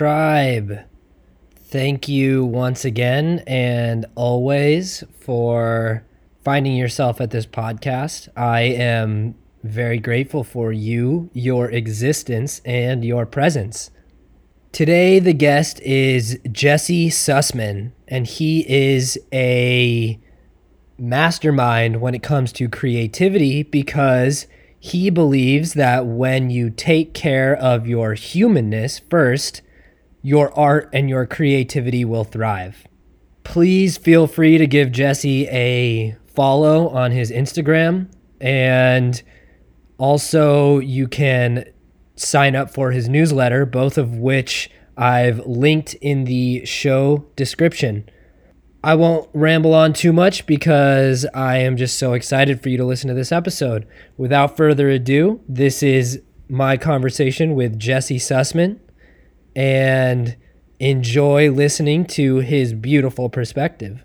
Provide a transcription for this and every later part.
tribe. Thank you once again and always for finding yourself at this podcast. I am very grateful for you, your existence, and your presence. Today, the guest is Jesse Sussman, and he is a mastermind when it comes to creativity because he believes that when you take care of your humanness first, your art and your creativity will thrive. Please feel free to give Jesse a follow on his Instagram. And also, you can sign up for his newsletter, both of which I've linked in the show description. I won't ramble on too much because I am just so excited for you to listen to this episode. Without further ado, this is my conversation with Jesse Sussman and enjoy listening to his beautiful perspective.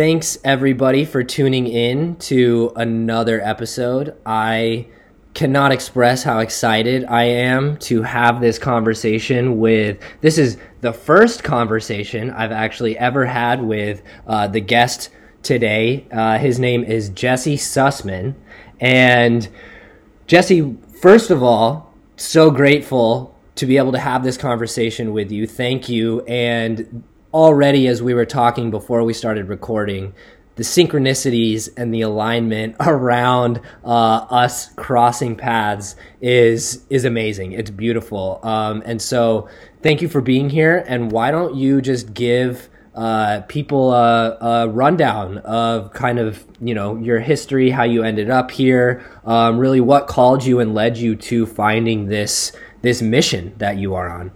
Thanks everybody for tuning in to another episode. I cannot express how excited I am to have this conversation with. This is the first conversation I've actually ever had with uh, the guest today. Uh, his name is Jesse Sussman. And Jesse, first of all, so grateful to be able to have this conversation with you. Thank you. And already as we were talking before we started recording the synchronicities and the alignment around uh, us crossing paths is is amazing. It's beautiful. Um, and so thank you for being here. And why don't you just give uh, people a, a, rundown of kind of you know your history how you ended up here um, really what called you and led you to finding this this mission that you are on?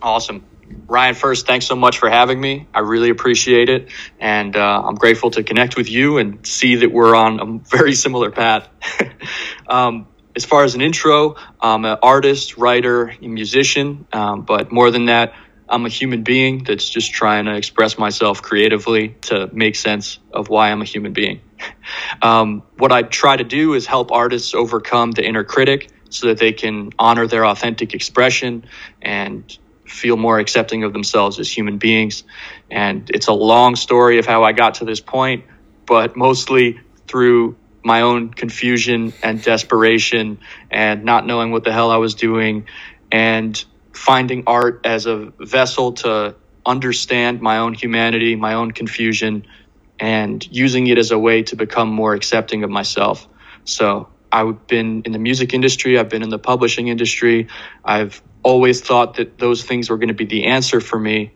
Awesome Ryan, first, thanks so much for having me. I really appreciate it. And uh, I'm grateful to connect with you and see that we're on a very similar path. um, as far as an intro, I'm an artist, writer, musician. Um, but more than that, I'm a human being that's just trying to express myself creatively to make sense of why I'm a human being. Um, what I try to do is help artists overcome the inner critic so that they can honor their authentic expression and feel more accepting of themselves as human beings. And it's a long story of how I got to this point, but mostly through my own confusion and desperation and not knowing what the hell I was doing and finding art as a vessel to understand my own humanity, my own confusion, and using it as a way to become more accepting of myself. So I've been in the music industry, I've been in the publishing industry, I've always thought that those things were going to be the answer for me.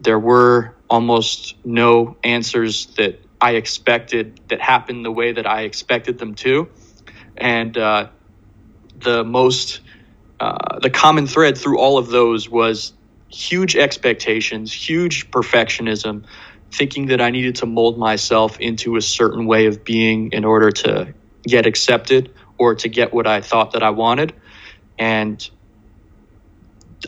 There were almost no answers that I expected that happened the way that I expected them to. And uh, the most, uh, the common thread through all of those was huge expectations, huge perfectionism, thinking that I needed to mold myself into a certain way of being in order to get accepted or to get what I thought that I wanted. And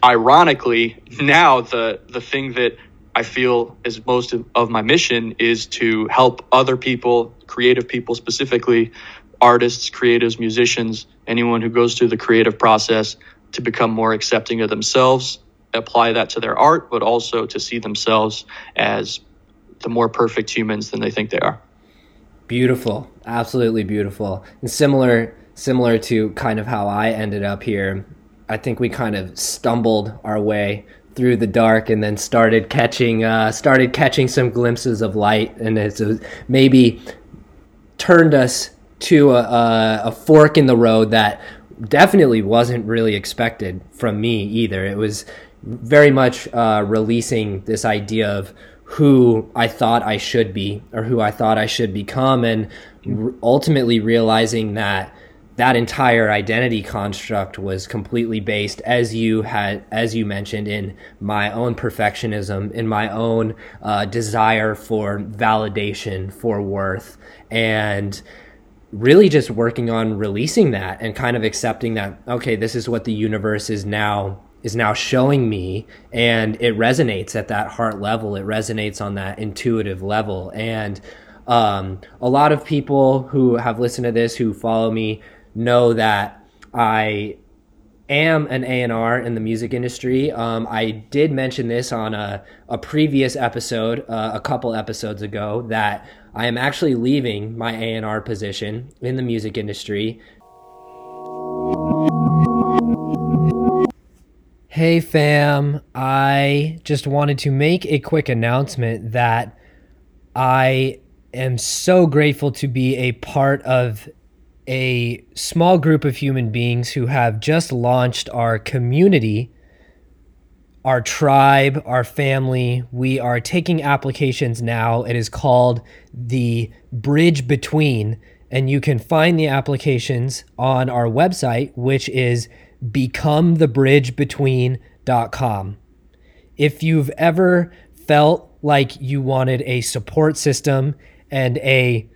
ironically, now the the thing that I feel is most of, of my mission is to help other people, creative people specifically, artists, creatives, musicians, anyone who goes through the creative process to become more accepting of themselves, apply that to their art, but also to see themselves as the more perfect humans than they think they are. Beautiful, absolutely beautiful, and similar similar to kind of how I ended up here. I think we kind of stumbled our way through the dark and then started catching uh, started catching some glimpses of light and it's maybe turned us to a, a, a, fork in the road that definitely wasn't really expected from me either. It was very much uh, releasing this idea of who I thought I should be or who I thought I should become, and ultimately realizing that that entire identity construct was completely based as you had as you mentioned in my own perfectionism in my own uh, desire for validation for worth and really just working on releasing that and kind of accepting that okay this is what the universe is now is now showing me and it resonates at that heart level. It resonates on that intuitive level. And um, a lot of people who have listened to this who follow me know that I am an A&R in the music industry. Um, I did mention this on a, a previous episode, uh, a couple episodes ago, that I am actually leaving my A&R position in the music industry. Hey fam, I just wanted to make a quick announcement that I am so grateful to be a part of a small group of human beings who have just launched our community, our tribe, our family. We are taking applications now. It is called the Bridge Between, and you can find the applications on our website, which is becomethebridgebetween.com. If you've ever felt like you wanted a support system and a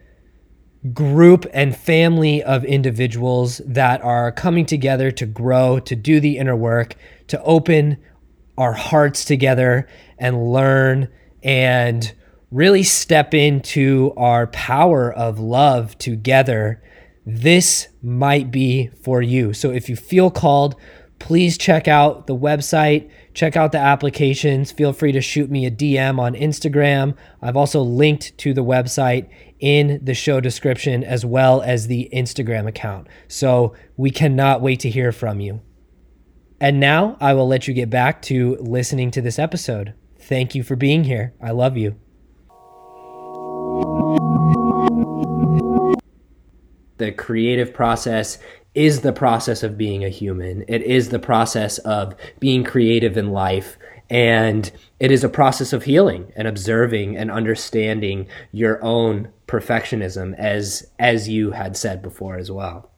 group and family of individuals that are coming together to grow, to do the inner work, to open our hearts together and learn and really step into our power of love together. This might be for you. So if you feel called, please check out the website, check out the applications. Feel free to shoot me a DM on Instagram. I've also linked to the website in the show description as well as the Instagram account. So we cannot wait to hear from you. And now I will let you get back to listening to this episode. Thank you for being here. I love you. The creative process is the process of being a human. It is the process of being creative in life and it is a process of healing and observing and understanding your own perfectionism as as you had said before as well.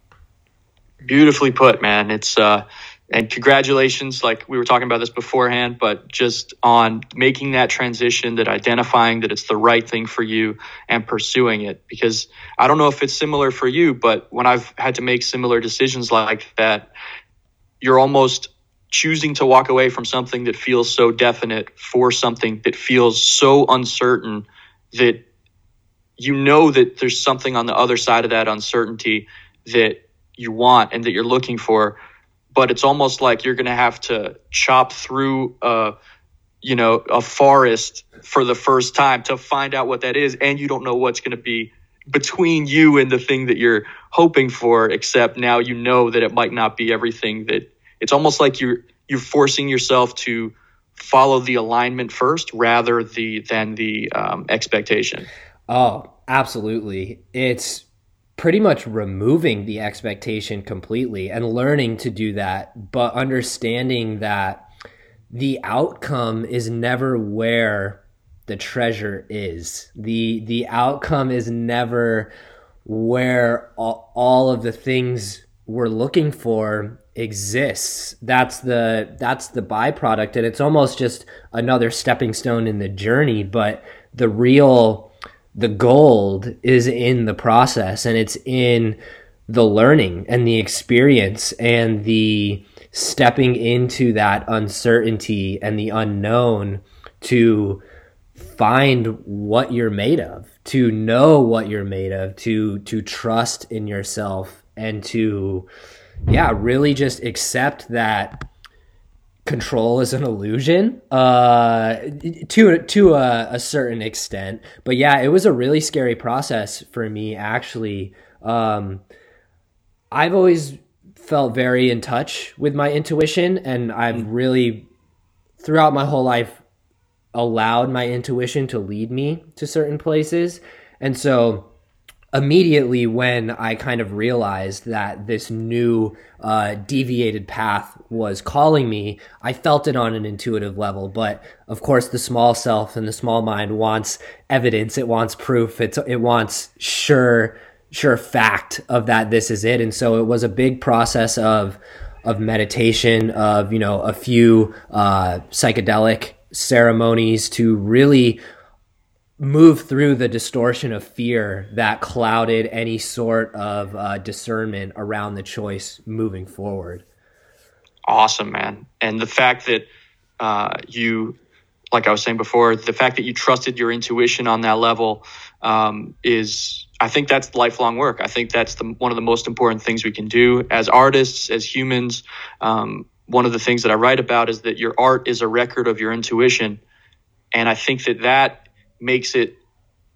Beautifully put, man. It's uh and congratulations like we were talking about this beforehand but just on making that transition that identifying that it's the right thing for you and pursuing it because i don't know if it's similar for you but when i've had to make similar decisions like that you're almost choosing to walk away from something that feels so definite for something that feels so uncertain that you know that there's something on the other side of that uncertainty that you want and that you're looking for but it's almost like you're going to have to chop through a you know a forest for the first time to find out what that is and you don't know what's going to be between you and the thing that you're hoping for except now you know that it might not be everything that it's almost like you're you're forcing yourself to follow the alignment first rather the than the um, expectation. Oh, absolutely. It's pretty much removing the expectation completely and learning to do that, but understanding that the outcome is never where the treasure is. The the outcome is never where all, all of the things we're looking for exists. That's the that's the byproduct. And it's almost just another stepping stone in the journey but the real the gold is in the process and it's in the learning and the experience and the stepping into that uncertainty and the unknown to find what you're made of to know what you're made of to to trust in yourself and to yeah, really just accept that control is an illusion uh, to to a, a, certain extent. But yeah, it was a really scary process for me actually. Um, I've always felt very in touch with my intuition, and I've mm. really throughout my whole life allowed my intuition to lead me to certain places, and so immediately when I kind of realized that this new uh, deviated path was calling me, I felt it on an intuitive level. But of course, the small self and the small mind wants evidence. It wants proof. It's, it wants sure sure fact of that this is it and so it was a big process of of meditation of you know a few uh, psychedelic ceremonies to really move through the distortion of fear that clouded any sort of uh, discernment around the choice moving forward awesome man and the fact that uh, you like i was saying before the fact that you trusted your intuition on that level um, is I think that's lifelong work. I think that's the, one of the most important things we can do as artists, as humans. Um, one of the things that I write about is that your art is a record of your intuition, and I think that that makes it.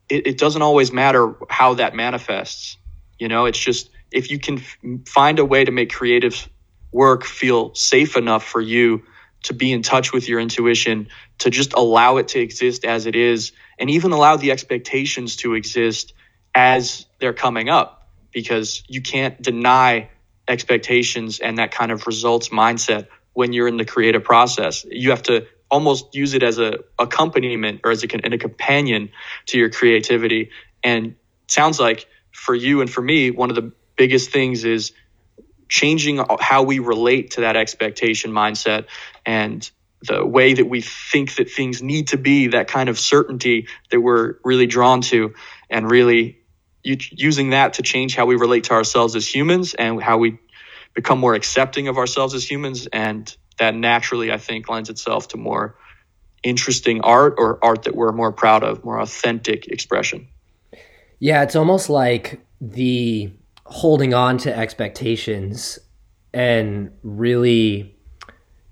It, it doesn't always matter how that manifests. You know, it's just if you can f- find a way to make creative work feel safe enough for you to be in touch with your intuition, to just allow it to exist as it is, and even allow the expectations to exist as they're coming up because you can't deny expectations and that kind of results mindset when you're in the creative process. You have to almost use it as a accompaniment or as a, a companion to your creativity. And sounds like for you and for me, one of the biggest things is changing how we relate to that expectation mindset and the way that we think that things need to be, that kind of certainty that we're really drawn to, and really using that to change how we relate to ourselves as humans and how we become more accepting of ourselves as humans. And that naturally, I think, lends itself to more interesting art or art that we're more proud of, more authentic expression. Yeah, it's almost like the holding on to expectations and really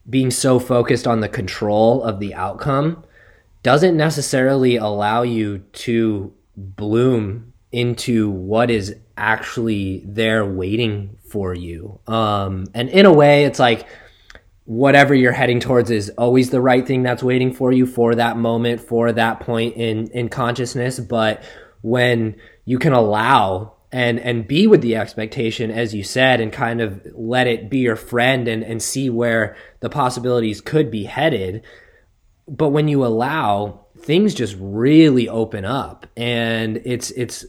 being so focused on the control of the outcome doesn't necessarily allow you to bloom into what is actually there waiting for you. Um, and in a way, it's like whatever you're heading towards is always the right thing that's waiting for you for that moment, for that point in in consciousness. But when you can allow and and be with the expectation as you said and kind of let it be your friend and and see where the possibilities could be headed but when you allow things just really open up and it's it's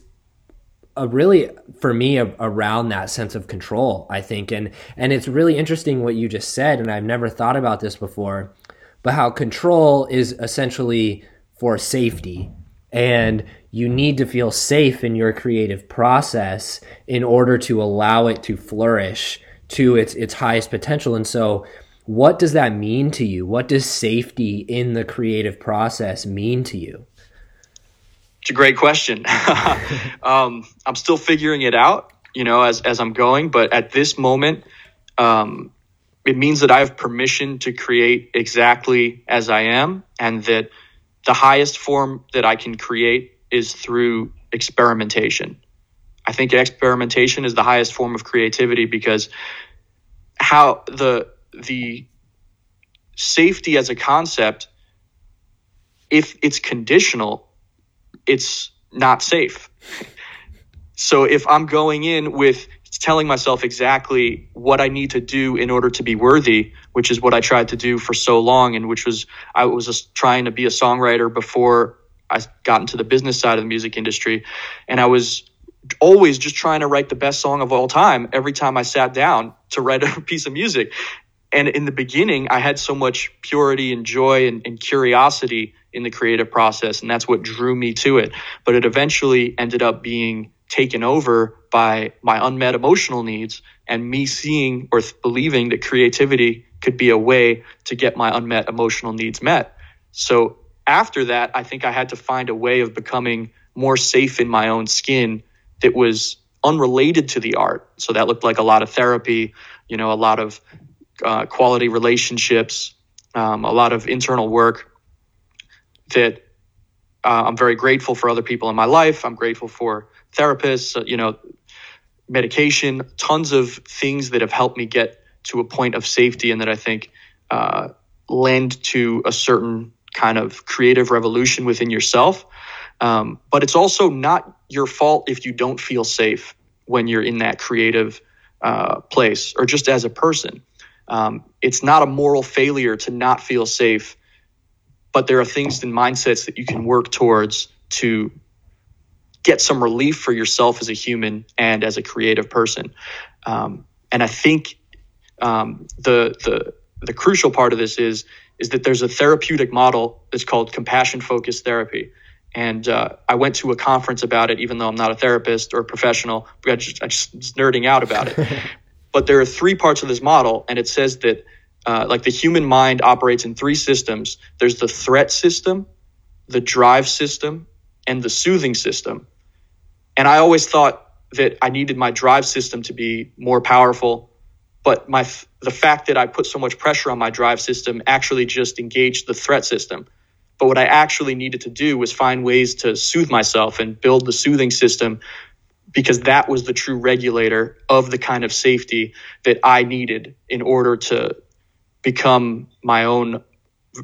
a really for me a, around that sense of control i think. And and it's really interesting what you just said and i've never thought about this before but how control is essentially for safety. And you need to feel safe in your creative process in order to allow it to flourish to its its highest potential. And so what does that mean to you? What does safety in the creative process mean to you it's a great question. um, I'm still figuring it out, you know, as, as I'm going, but at this moment, um, it means that I have permission to create exactly as I am, and that the highest form that I can create is through experimentation. I think experimentation is the highest form of creativity because how the the safety as a concept, if it's conditional, it's not safe. so if I'm going in with telling myself exactly what I need to do in order to be worthy, which is what I tried to do for so long, and which was I was just trying to be a songwriter before I got into the business side of the music industry, and I was always just trying to write the best song of all time every time I sat down to write a piece of music. And in the beginning, I had so much purity and joy and, and curiosity in the creative process, and that's what drew me to it. But it eventually ended up being taken over by my unmet emotional needs and me seeing or th- believing that creativity could be a way to get my unmet emotional needs met. So after that, I think I had to find a way of becoming more safe in my own skin that was unrelated to the art. So that looked like a lot of therapy, you know, a lot of uh, quality relationships, um, a lot of internal work that uh, I'm very grateful for other people in my life. I'm grateful for therapists, uh, you know, medication, tons of things that have helped me get to a point of safety and that I think uh, lend to a certain kind of creative revolution within yourself. Um, but it's also not your fault if you don't feel safe when you're in that creative uh, place or just as a person. Um, it's not a moral failure to not feel safe but there are things and mindsets that you can work towards to get some relief for yourself as a human and as a creative person. Um, and I think um, the the the crucial part of this is is that there's a therapeutic model that's called compassion focused therapy. And uh, I went to a conference about it, even though I'm not a therapist or a professional. I just, I just was nerding out about it. but there are three parts of this model, and it says that uh, like the human mind operates in three systems. There's the threat system, the drive system, and the soothing system. And I always thought that I needed my drive system to be more powerful, but my the fact that I put so much pressure on my drive system actually just engaged the threat system. But what I actually needed to do was find ways to soothe myself and build the soothing system because that was the true regulator of the kind of safety that I needed in order to become my own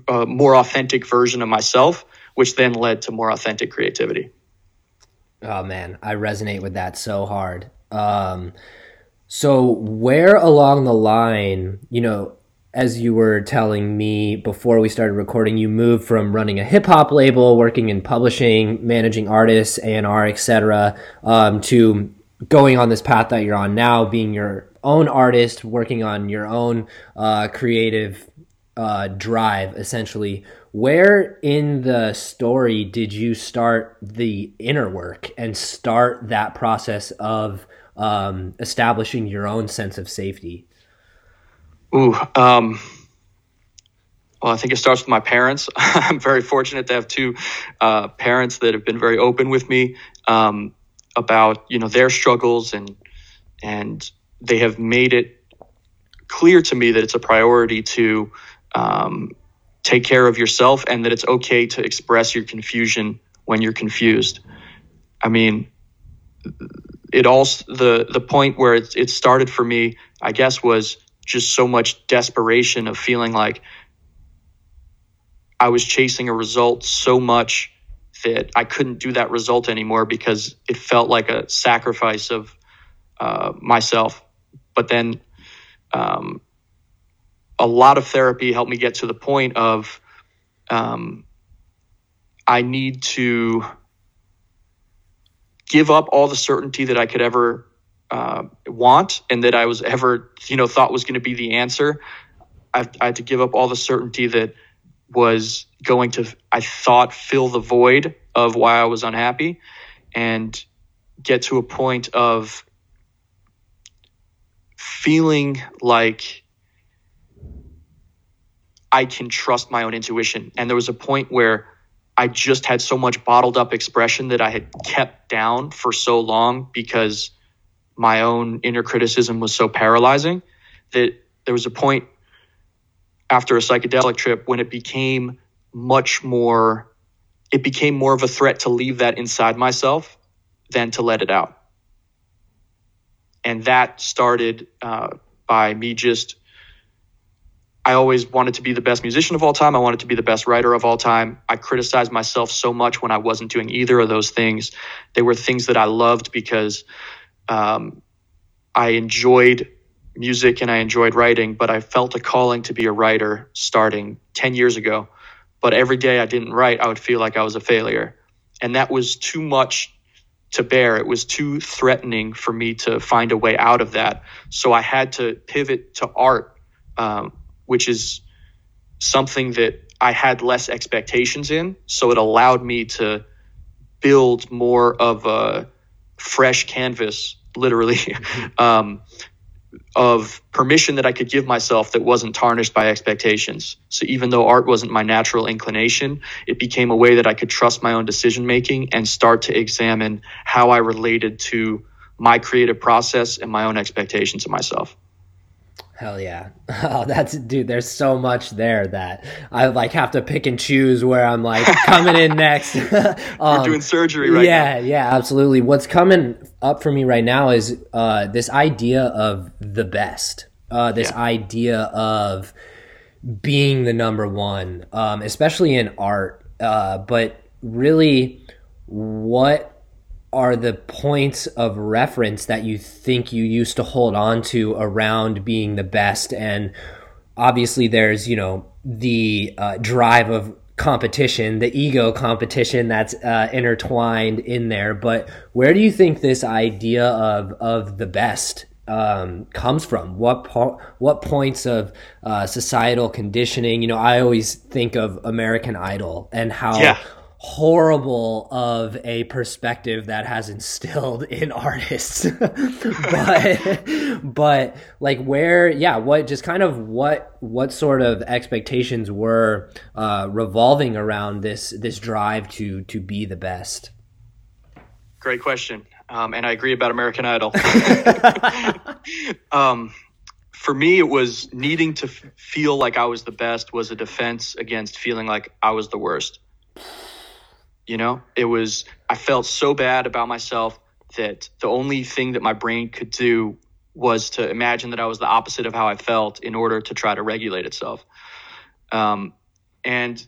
uh, more authentic version of myself, which then led to more authentic creativity. Oh man, I resonate with that so hard. Um, so where along the line, you know, as you were telling me before we started recording, you moved from running a hip hop label, working in publishing, managing artists, A&R, etc., um, to going on this path that you're on now, being your own artist, working on your own uh, creative uh, drive, essentially. Where in the story did you start the inner work and start that process of um, establishing your own sense of safety? Ooh, um, well, I think it starts with my parents. I'm very fortunate to have two uh, parents that have been very open with me um, about you know their struggles and and they have made it clear to me that it's a priority to um, take care of yourself and that it's okay to express your confusion when you're confused. I mean, it all the the point where it, it started for me, I guess, was just so much desperation of feeling like I was chasing a result so much that I couldn't do that result anymore because it felt like a sacrifice of uh, myself. But then um, a lot of therapy helped me get to the point of um, I need to give up all the certainty that I could ever uh, want and that I was ever, you know, thought was going to be the answer. I, I had to give up all the certainty that was going to, I thought, fill the void of why I was unhappy and get to a point of feeling like I can trust my own intuition. And there was a point where I just had so much bottled up expression that I had kept down for so long because my own inner criticism was so paralyzing that there was a point after a psychedelic trip when it became much more it became more of a threat to leave that inside myself than to let it out and that started uh, by me just I always wanted to be the best musician of all time. I wanted to be the best writer of all time. I criticized myself so much when I wasn't doing either of those things. They were things that I loved because um, I enjoyed music and I enjoyed writing, but I felt a calling to be a writer starting 10 years ago. But every day I didn't write, I would feel like I was a failure. And that was too much to bear. It was too threatening for me to find a way out of that. So I had to pivot to art, um, which is something that I had less expectations in. So it allowed me to build more of a fresh canvas literally, um, of permission that I could give myself that wasn't tarnished by expectations. So even though art wasn't my natural inclination, it became a way that I could trust my own decision making and start to examine how I related to my creative process and my own expectations of myself. Hell yeah. Oh, that's dude, there's so much there that I like have to pick and choose where I'm like coming in next. um, You're doing surgery right yeah, now. Yeah, yeah, absolutely. What's coming up for me right now is uh, this idea of the best. Uh, this yeah. idea of being the number one, um, especially in art. Uh, but really, what are the points of reference that you think you used to hold on to around being the best and obviously there's you know the uh, drive of competition, the ego competition that's uh, intertwined in there. But where do you think this idea of of the best um, comes from? What po- what points of uh, societal conditioning? You know, I always think of American Idol and how. Yeah horrible of a perspective that has instilled in artists. But but like where yeah what just kind of what what sort of expectations were uh, revolving around this this drive to to be the best? Great question. Um, and i agree about american idol. Um, for me it was needing to f- feel like i was the best was a defense against feeling like i was the worst you know, it was, I felt so bad about myself that the only thing that my brain could do was to imagine that I was the opposite of how I felt in order to try to regulate itself. Um, and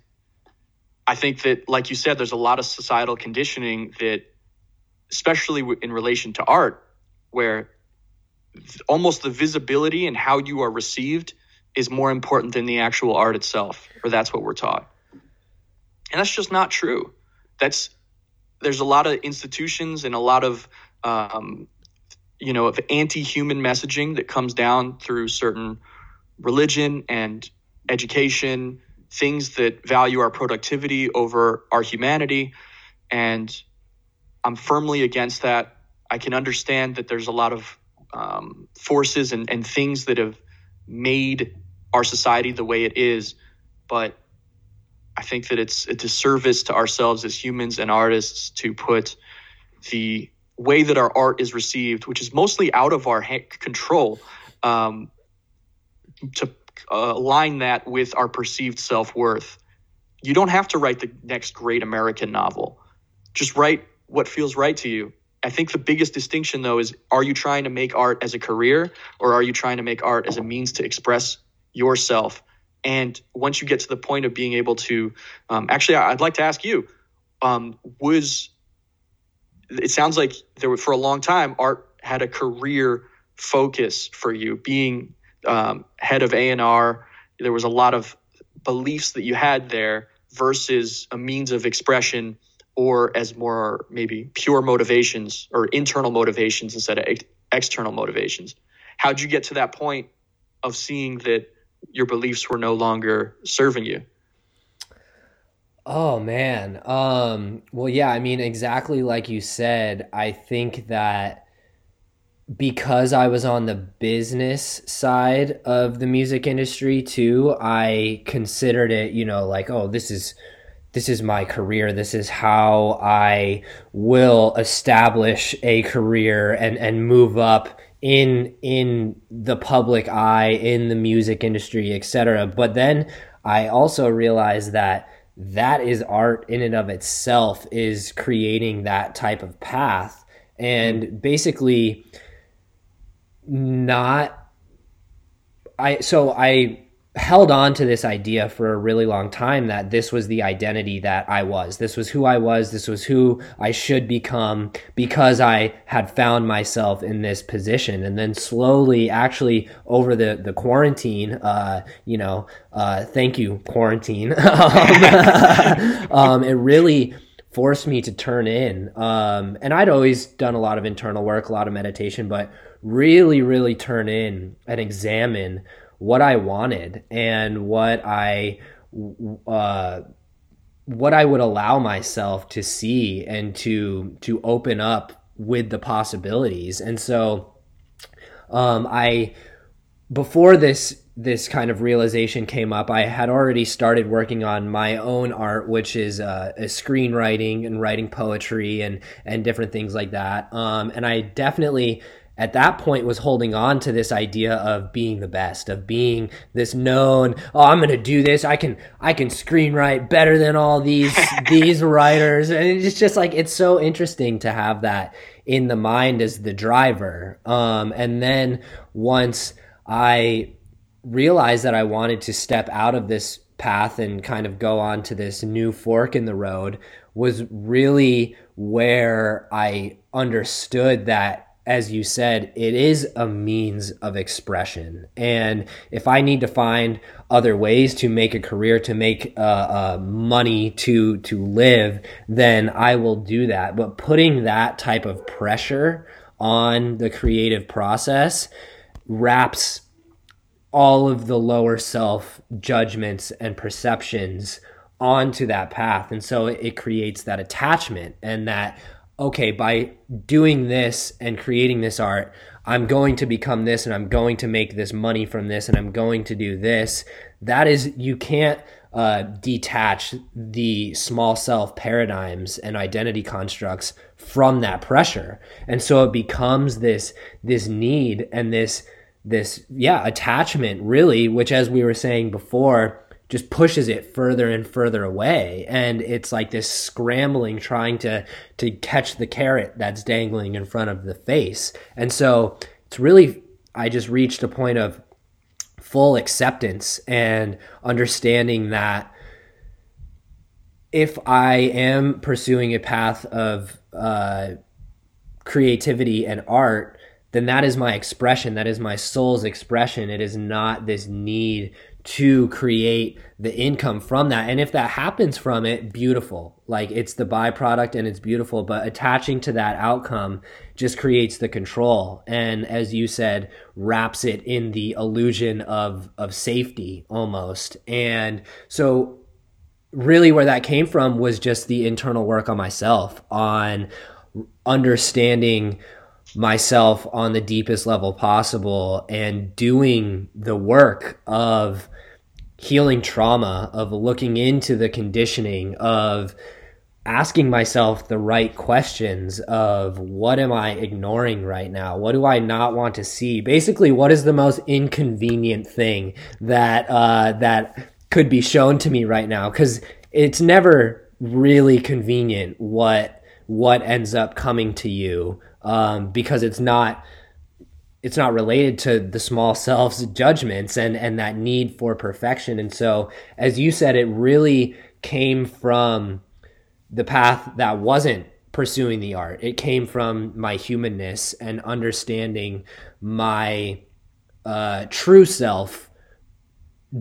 I think that, like you said, there's a lot of societal conditioning that, especially in relation to art, where almost the visibility and how you are received is more important than the actual art itself, or that's what we're taught. And that's just not true that's there's a lot of institutions and a lot of um, you know of anti-human messaging that comes down through certain religion and education things that value our productivity over our humanity. And i'm firmly against that. I can understand that there's a lot of um, forces and, and things that have made our society the way it is but I think that it's a disservice to ourselves as humans and artists to put the way that our art is received, which is mostly out of our control, um, to uh, align that with our perceived self worth. You don't have to write the next great American novel. Just write what feels right to you. I think the biggest distinction, though, is are you trying to make art as a career or are you trying to make art as a means to express yourself and once you get to the point of being able to, um, actually, I'd like to ask you, um, was it sounds like there were, for a long time art had a career focus for you, being um, head of A and R. There was a lot of beliefs that you had there versus a means of expression or as more maybe pure motivations or internal motivations instead of ex- external motivations. How'd you get to that point of seeing that your beliefs were no longer serving you? Oh man. Um well yeah, I mean exactly like you said, I think that because I was on the business side of the music industry too, I considered it, you know, like oh, this is this is my career. This is how I will establish a career and and move up in in the public eye in the music industry etc but then i also realized that that is art in and of itself is creating that type of path. And basically not i so i held on to this idea for a really long time that this was the identity that I was. This was who I was. This was who I should become because I had found myself in this position. And then slowly, actually, over the, the quarantine, uh, you know, uh, thank you, quarantine. um, um, it really forced me to turn in. Um, and I'd always done a lot of internal work, a lot of meditation, but really, really turn in and examine what I wanted and what I uh, what I would allow myself to see and to to open up with the possibilities. And so um, I before this this kind of realization came up, I had already started working on my own art, which is uh, screenwriting and writing poetry and and different things like that. Um, and I definitely at that point was holding on to this idea of being the best of being this known oh i'm going to do this. I can i can screenwrite better than all these these writers. And it's just like it's so interesting to have that in the mind as the driver. Um, and then once i realized that i wanted to step out of this path and kind of go on to this new fork in the road was really where i understood that as you said, it is a means of expression. And if I need to find other ways to make a career, to make uh, uh, money, to to live, then I will do that. But putting that type of pressure on the creative process wraps all of the lower self judgments and perceptions onto that path. And so it creates that attachment and that okay, by doing this and creating this art, I'm going to become this and I'm going to make this money from this and I'm going to do this. That is, you can't uh, detach the small self paradigms and identity constructs from that pressure. And so it becomes this, this need and this, this, yeah, attachment really, which as we were saying before, just pushes it further and further away. And it's like this scrambling trying to to catch the carrot that's dangling in front of the face. And so it's really i just reached a point of full acceptance and understanding that if i am pursuing a path of uh, creativity and art then that is my expression. That is my soul's expression. It is not this need to create the income from that. And if that happens from it, beautiful. Like it's the byproduct and it's beautiful, but attaching to that outcome just creates the control. And as you said, wraps it in the illusion of, of safety almost. And so really where that came from was just the internal work on myself on understanding myself on the deepest level possible and doing the work of healing trauma, of looking into the conditioning, of asking myself the right questions of what am I ignoring right now? What do I not want to see? Basically, what is the most inconvenient thing that uh, that could be shown to me right now? Because it's never really convenient what what ends up coming to you um, because it's not it's not related to the small self's judgments and and that need for perfection. And so as you said it really came from the path that wasn't pursuing the art. It came from my humanness and understanding my uh, true self.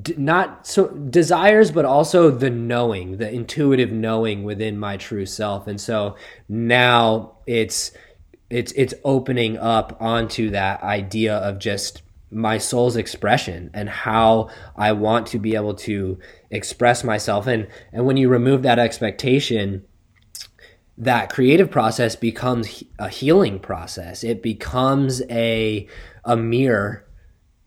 D- not so desires but also the knowing the intuitive knowing within my true self. And so now it's it's it's opening up onto that idea of just my soul's expression and how I want to be able to express myself and and when you remove that expectation that creative process becomes a healing process it becomes a a mirror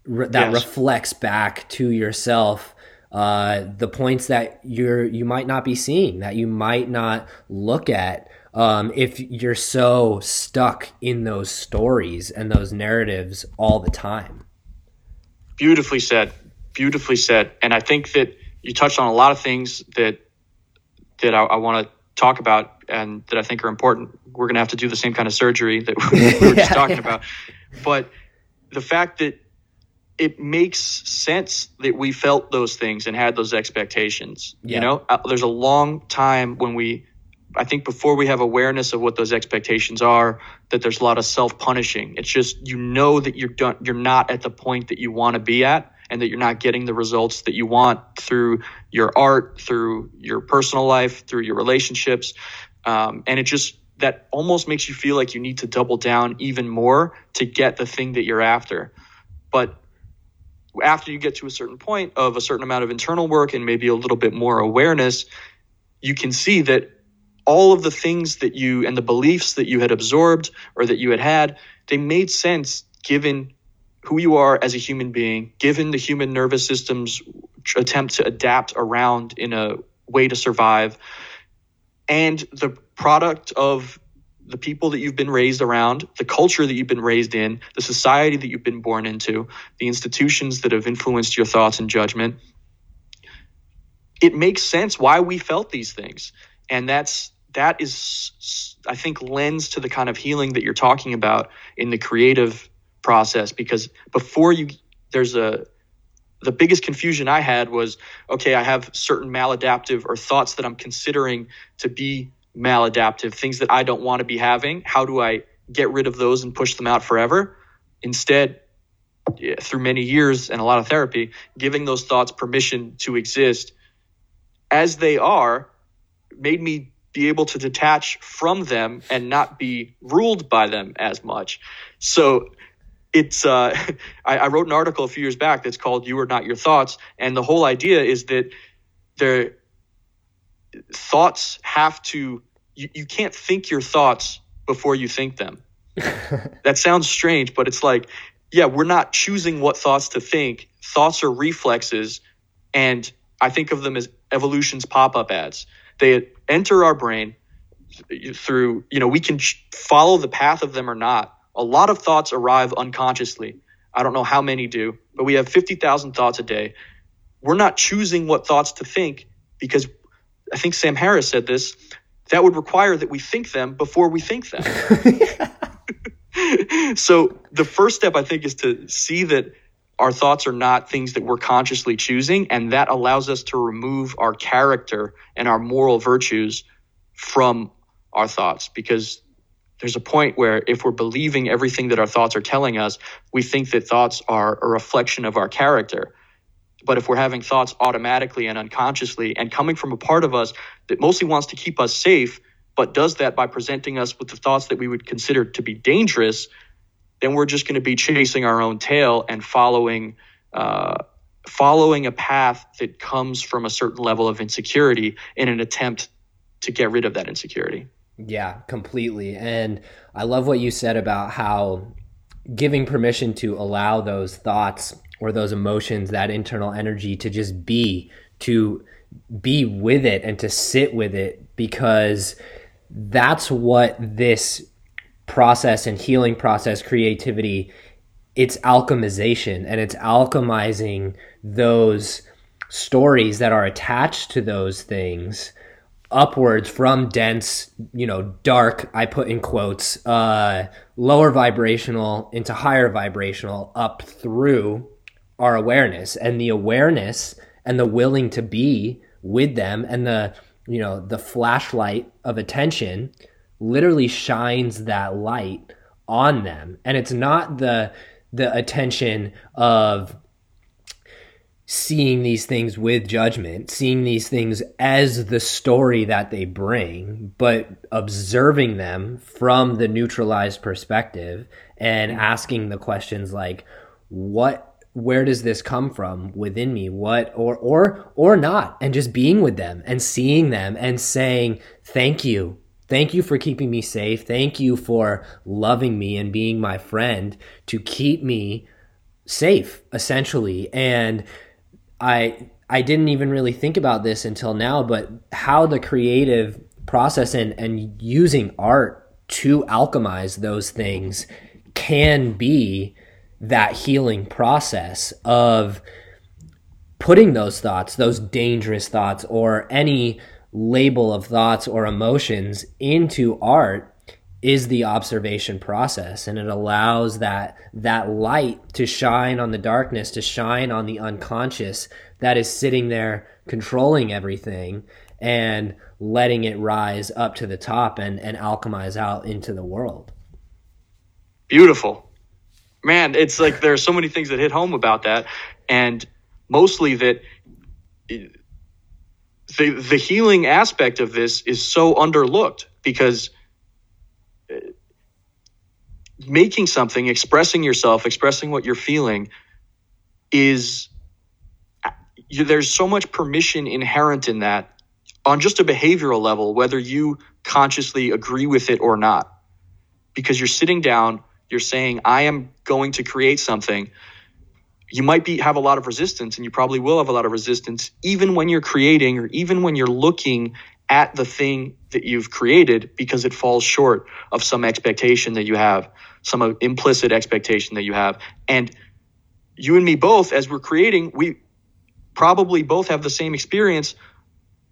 re- that yes. reflects back to yourself uh, the points that you're you might not be seeing that you might not look at um, if you're so stuck in those stories and those narratives all the time. Beautifully said. Beautifully said. And I think that you touched on a lot of things that that I, I want to talk about and that I think are important. We're going to have to do the same kind of surgery that we were just yeah, talking yeah. about. But the fact that it makes sense that we felt those things and had those expectations. Yeah. You know, uh, there's a long time when we I think before we have awareness of what those expectations are, that there's a lot of self punishing. It's just you know that you're done, you're not at the point that you want to be at, and that you're not getting the results that you want through your art, through your personal life, through your relationships, um, and it just that almost makes you feel like you need to double down even more to get the thing that you're after. But after you get to a certain point of a certain amount of internal work and maybe a little bit more awareness, you can see that all of the things that you and the beliefs that you had absorbed or that you had had, they made sense given who you are as a human being, given the human nervous system's attempt to adapt around in a way to survive, and the product of the people that you've been raised around, the culture that you've been raised in, the society that you've been born into, the institutions that have influenced your thoughts and judgment. It makes sense why we felt these things. And that's that is i think lends to the kind of healing that you're talking about in the creative process because before you there's a the biggest confusion i had was okay i have certain maladaptive or thoughts that i'm considering to be maladaptive things that i don't want to be having how do i get rid of those and push them out forever. Instead, through many years and a lot of therapy, giving those thoughts permission to exist as they are made me be able to detach from them and not be ruled by them as much. So it's uh, I, I, wrote an article a few years back that's called "You Are Not Your Thoughts," and the whole idea is that their thoughts have to you, you can't think your thoughts before you think them. that sounds strange, but it's like, yeah, we're not choosing what thoughts to think. Thoughts are reflexes, and I think of them as evolution's pop-up ads. They enter our brain through, you know, we can follow the path of them or not. A lot of thoughts arrive unconsciously. I don't know how many do, but we have 50,000 thoughts a day. We're not choosing what thoughts to think because I think Sam Harris said this. That would require that we think them before we think them. so the first step, I think, is to see that our thoughts are not things that we're consciously choosing, and that allows us to remove our character and our moral virtues from our thoughts because there's a point where if we're believing everything that our thoughts are telling us, we think that thoughts are a reflection of our character. But if we're having thoughts automatically and unconsciously and coming from a part of us that mostly wants to keep us safe, but does that by presenting us with the thoughts that we would consider to be dangerous, then we're just going to be chasing our own tail and following uh, following a path that comes from a certain level of insecurity in an attempt to get rid of that insecurity. Yeah, completely. And I love what you said about how giving permission to allow those thoughts or those emotions, that internal energy to just be, to be with it and to sit with it because that's what this process and healing process, creativity, it's alchemization and it's alchemizing those stories that are attached to those things upwards from dense, you know, dark, I put in quotes, uh, lower vibrational into higher vibrational up through our awareness and the awareness and the willing to be with them and the, you know, the flashlight of attention literally shines that light on them. And it's not the the attention of seeing these things with judgment seeing these things as the story that they bring but observing them from the neutralized perspective and asking the questions like what where does this come from within me? What or or or not and just being with them and seeing them and saying thank you Thank you for keeping me safe. Thank you for loving me and being my friend to keep me safe, essentially. And I I didn't even really think about this until now, but how the creative process and, and using art to alchemize those things can be that healing process of putting those thoughts, those dangerous thoughts, or any label of thoughts or emotions into art is the observation process. And it allows that that light to shine on the darkness to shine on the unconscious that is sitting there controlling everything and letting it rise up to the top and, and alchemize out into the world. Beautiful. Man it's like there are so many things that hit home about that. And mostly that the the healing aspect of this is so underlooked because uh, making something, expressing yourself, expressing what you're feeling is you, there's so much permission inherent in that on just a behavioral level, whether you consciously agree with it or not. Because you're sitting down, you're saying, I am going to create something you might be have a lot of resistance and you probably will have a lot of resistance even when you're creating or even when you're looking at the thing that you've created because it falls short of some expectation that you have some uh, implicit expectation that you have. And you and me both as we're creating we probably both have the same experience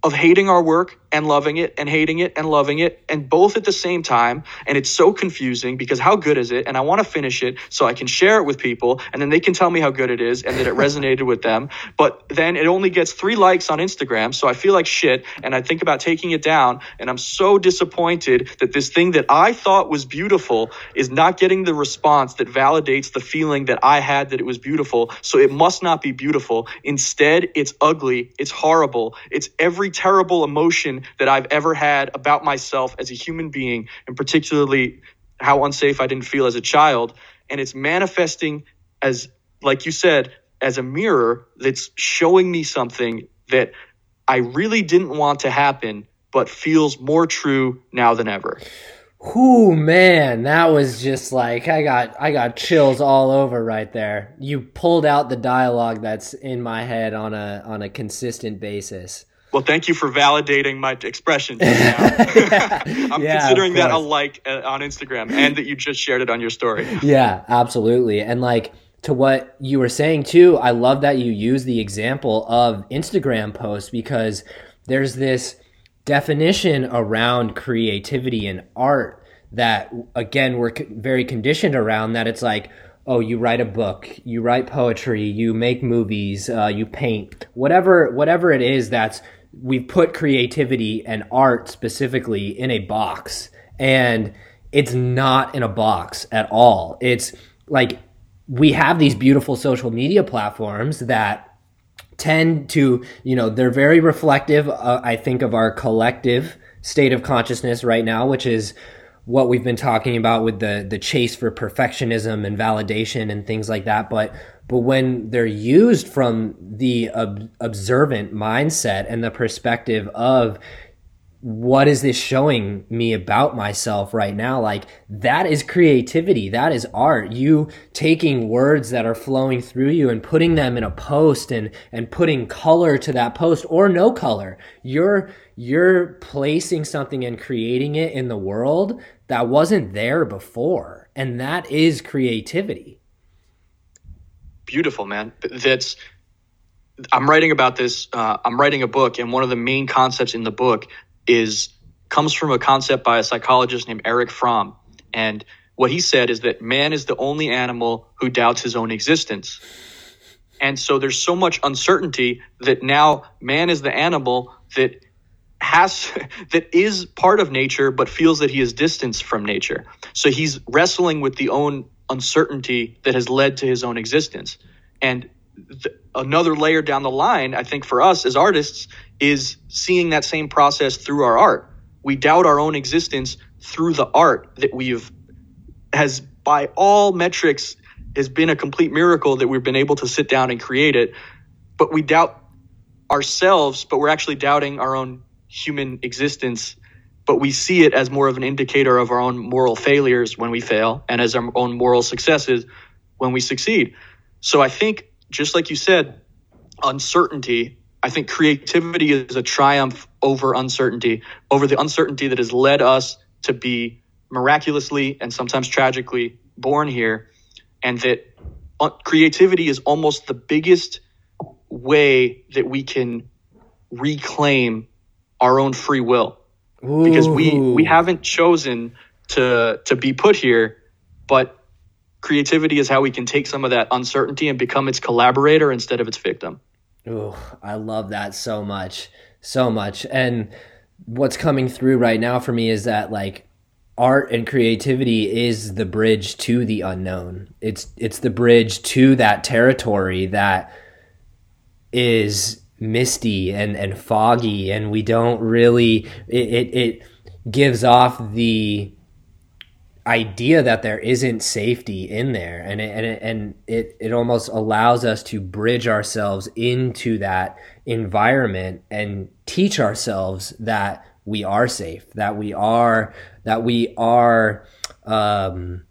of hating our work and loving it and hating it and loving it and both at the same time. And it's so confusing because how good is it? And I want to finish it so I can share it with people and then they can tell me how good it is and that it resonated with them. But then it only gets three likes on Instagram. So I feel like shit and I think about taking it down. And I'm so disappointed that this thing that I thought was beautiful is not getting the response that validates the feeling that I had that it was beautiful. So it must not be beautiful. Instead, it's ugly. It's horrible. It's every terrible emotion that I've ever had about myself as a human being, and particularly how unsafe I didn't feel as a child. And it's manifesting as, like you said, as a mirror that's showing me something that I really didn't want to happen, but feels more true now than ever. Whoo man, that was just like I got I got chills all over right there. You pulled out the dialogue that's in my head on a on a consistent basis. Well, thank you for validating my expression. I'm yeah, considering that a like uh, on Instagram and that you just shared it on your story. Yeah, absolutely. And like to what you were saying too, I love that you use the example of Instagram posts because there's this definition around creativity and art that again we're very conditioned around that it's like oh you write a book you write poetry you make movies uh, you paint whatever whatever it is that's we've put creativity and art specifically in a box and it's not in a box at all. It's like we have these beautiful social media platforms that tend to, you know, they're very reflective, uh, I think, of our collective state of consciousness right now, which is what we've been talking about with the the chase for perfectionism and validation and things like that. But but when they're used from the ob- observant mindset and the perspective of what is this showing me about myself right now? Like that is creativity. That is art. You taking words that are flowing through you and putting them in a post and, and putting color to that post or no color. You're, you're placing something and creating it in the world that wasn't there before. And that is creativity. Beautiful, man. That's, I'm writing about this. Uh, I'm writing a book, and one of the main concepts in the book is comes from a concept by a psychologist named Erich Fromm. And what he said is that man is the only animal who doubts his own existence. And so there's so much uncertainty that now man is the animal that has that is part of nature but feels that he is distanced from nature. So he's wrestling with the own uncertainty that has led to his own existence. And th- another layer down the line, I think for us as artists is seeing that same process through our art. We doubt our own existence through the art that we've has by all metrics has been a complete miracle that we've been able to sit down and create it. But we doubt ourselves, but we're actually doubting our own human existence. But we see it as more of an indicator of our own moral failures when we fail and as our own moral successes when we succeed. So I think, just like you said, uncertainty I think creativity is a triumph over uncertainty, over the uncertainty that has led us to be miraculously and sometimes tragically born here. And that uh, creativity is almost the biggest way that we can reclaim our own free will. Ooh. Because we, we haven't chosen to, to be put here, but creativity is how we can take some of that uncertainty and become its collaborator instead of its victim. Oh, I love that so much, so much. And what's coming through right now for me is that like art and creativity is the bridge to the unknown. It's it's the bridge to that territory that is misty and and foggy and we don't really it, it, it gives off the idea that there isn't safety in there. And it, and it, and it it almost allows us to bridge ourselves into that environment and teach ourselves that we are safe that we are that we are um,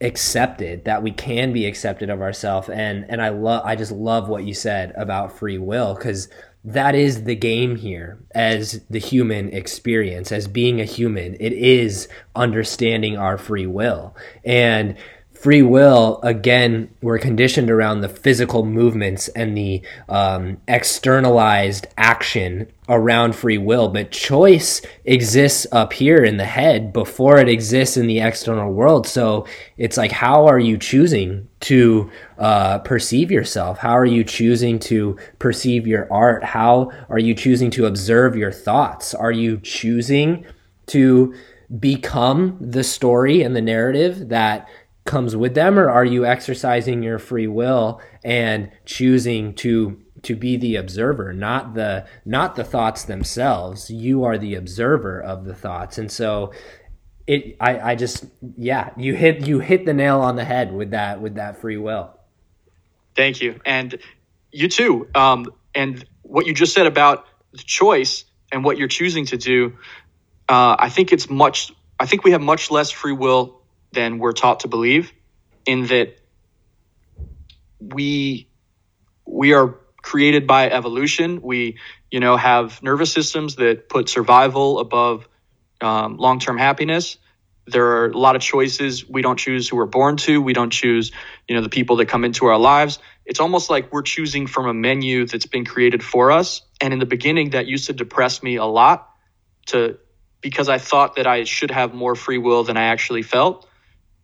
accepted that we can be accepted of ourselves and and I love I just love what you said about free will cuz that is the game here as the human experience, as being a human. It is understanding our free will. And free will again we're conditioned around the physical movements and the um, externalized action around free will. But choice exists up here in the head before it exists in the external world. So it's like how are you choosing to uh, perceive yourself? How are you choosing to perceive your art? How are you choosing to observe your thoughts? Are you choosing to become the story and the narrative that comes with them or are you exercising your free will and choosing to to be the observer not the not the thoughts themselves? You are the observer of the thoughts. And so it i i just yeah you hit you hit the nail on the head with that with that free will. Thank you. And you too. Um and what you just said about the choice and what you're choosing to do uh, i think it's much i think we have much less free will than we're taught to believe in that we we are created by evolution. We you know have nervous systems that put survival above um, long-term happiness. There are a lot of choices we don't choose who we're born to. We don't choose you know the people that come into our lives. It's almost like we're choosing from a menu that's been created for us. And in the beginning that used to depress me a lot to because i thought that i should have more free will than i actually felt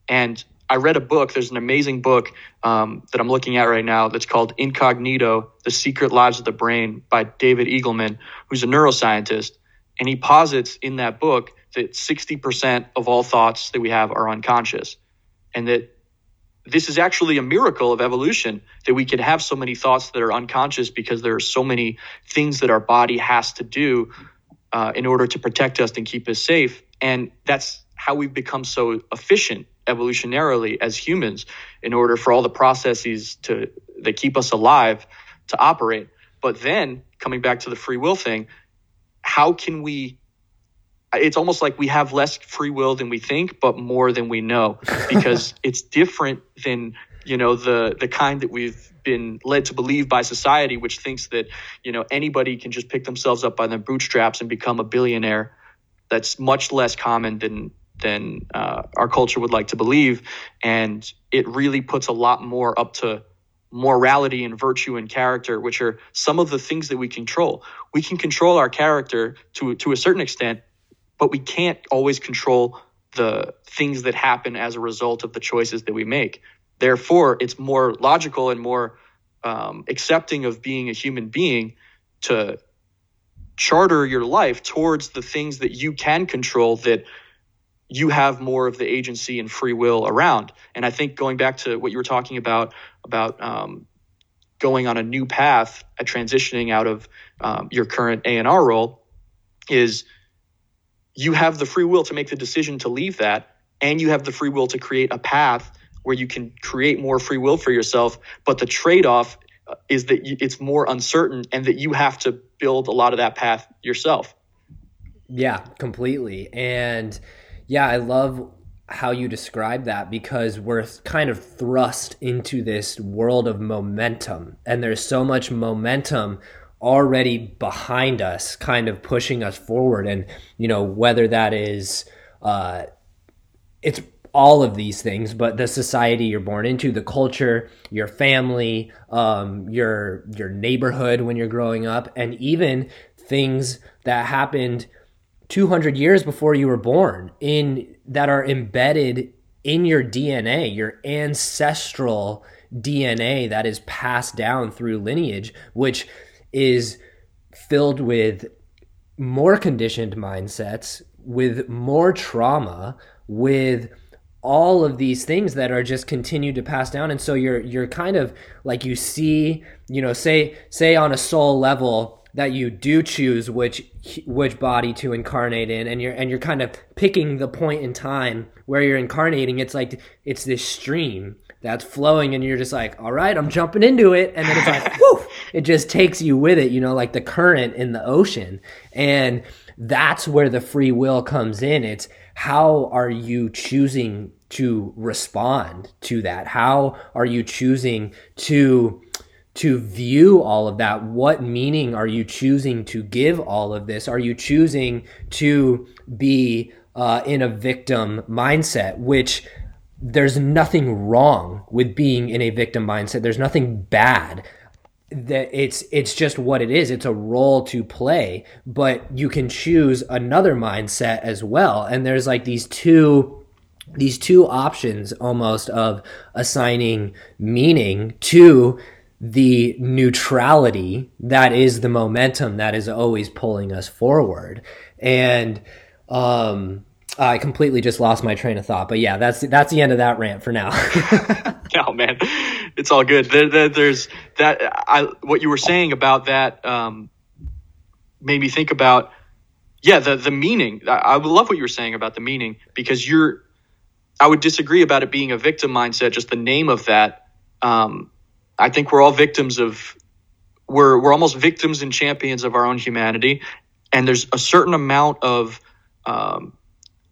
and I read a book. There's an amazing book um, that I'm looking at right now that's called Incognito The Secret Lives of the Brain by David Eagleman, who's a neuroscientist. And he posits in that book that 60% of all thoughts that we have are unconscious. And that this is actually a miracle of evolution that we can have so many thoughts that are unconscious because there are so many things that our body has to do uh, in order to protect us and keep us safe. And that's how we've become so efficient evolutionarily as humans in order for all the processes to that keep us alive to operate. But then coming back to the free will thing, how can we it's almost like we have less free will than we think but more than we know because it's different than you know the the kind that we've been led to believe by society which thinks that you know anybody can just pick themselves up by their bootstraps and become a billionaire that's much less common than than uh, our culture would like to believe. And it really puts a lot more up to morality and virtue and character, which are some of the things that we control. We can control our character to, to a certain extent, but we can't always control the things that happen as a result of the choices that we make. Therefore, it's more logical and more um, accepting of being a human being to charter your life towards the things that you can control that you have more of the agency and free will around. And I think going back to what you were talking about, about um, going on a new path at transitioning out of um, your current A&R role is you have the free will to make the decision to leave that and you have the free will to create a path where you can create more free will for yourself. But the trade-off uh, is that it's more uncertain and that you have to build a lot of that path yourself. Yeah completely. And yeah, I love how you describe that because we're kind of thrust into this world of momentum and there's so much momentum already behind us kind of pushing us forward. And you know whether that is uh it's all of these things but the society you're born into the culture your family um your your neighborhood when you're growing up and even things that happened 200 years before you were born in that are embedded in your DNA, your ancestral DNA that is passed down through lineage, which is filled with more conditioned mindsets, with more trauma, with all of these things that are just continued to pass down. And so you're you're kind of like you see you know say say on a soul level that you do choose which which body to incarnate in and you're and you're kind of picking the point in time where you're incarnating it's like it's this stream that's flowing and you're just like all right i'm jumping into it. And then it's like whoo it just takes you with it you know like the current in the ocean. And that's where the free will comes in. It's how are you choosing to respond to that? How are you choosing to to view all of that what meaning are you choosing to give all of this are you choosing to be uh, in a victim mindset which there's nothing wrong with being in a victim mindset. There's nothing bad. That it's it's just what it is. It's a role to play, but you can choose another mindset as well. And there's like these two these two options almost of assigning meaning to the neutrality that is the momentum that is always pulling us forward. And um I completely just lost my train of thought, but yeah, that's that's the end of that rant for now. no, man, it's all good. There, there, there's that. I what you were saying about that um, made me think about yeah the the meaning. I, I love what you were saying about the meaning because you're. I would disagree about it being a victim mindset. Just the name of that. Um, I think we're all victims of. We're we're almost victims and champions of our own humanity, and there's a certain amount of um,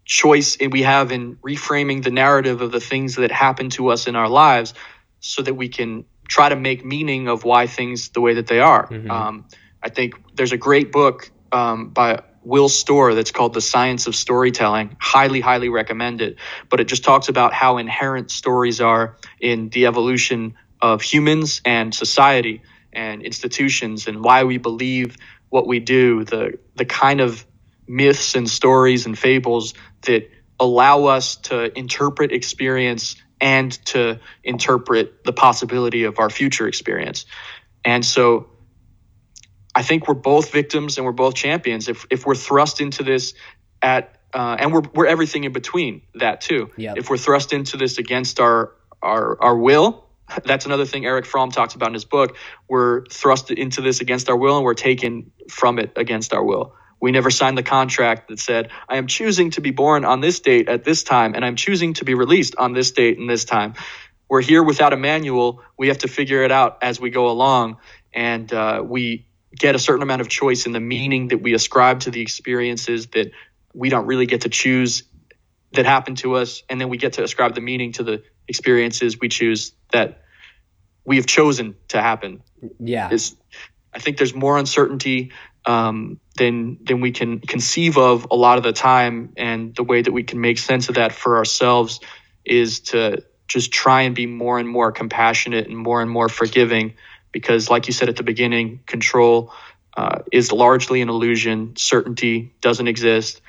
choice we have in reframing the narrative of the things that happen to us in our lives so that we can try to make meaning of why things the way that they are. Mm-hmm. Um, I think there's a great book um, by Will Storr that's called The Science of Storytelling. Highly, highly recommend it. But it just talks about how inherent stories are in the evolution of humans and society and institutions and why we believe what we do, the the kind of myths and stories and fables that allow us to interpret experience and to interpret the possibility of our future experience. And so I think we're both victims and we're both champions if, if we're thrust into this at uh, and we're, we're everything in between that too. Yep. If we're thrust into this against our, our, our will, that's another thing Erich Fromm talks about in his book. We're thrust into this against our will and we're taken from it against our will. We never signed the contract that said, I am choosing to be born on this date at this time, and I'm choosing to be released on this date and this time. We're here without a manual. We have to figure it out as we go along. And uh, we get a certain amount of choice in the meaning that we ascribe to the experiences that we don't really get to choose that happen to us. And then we get to ascribe the meaning to the experiences we choose that we have chosen to happen. Yeah. It's, I think there's more uncertainty um, than than we can conceive of a lot of the time. And the way that we can make sense of that for ourselves is to just try and be more and more compassionate and more and more forgiving. Because, like you said at the beginning, control uh, is largely an illusion. Certainty doesn't exist,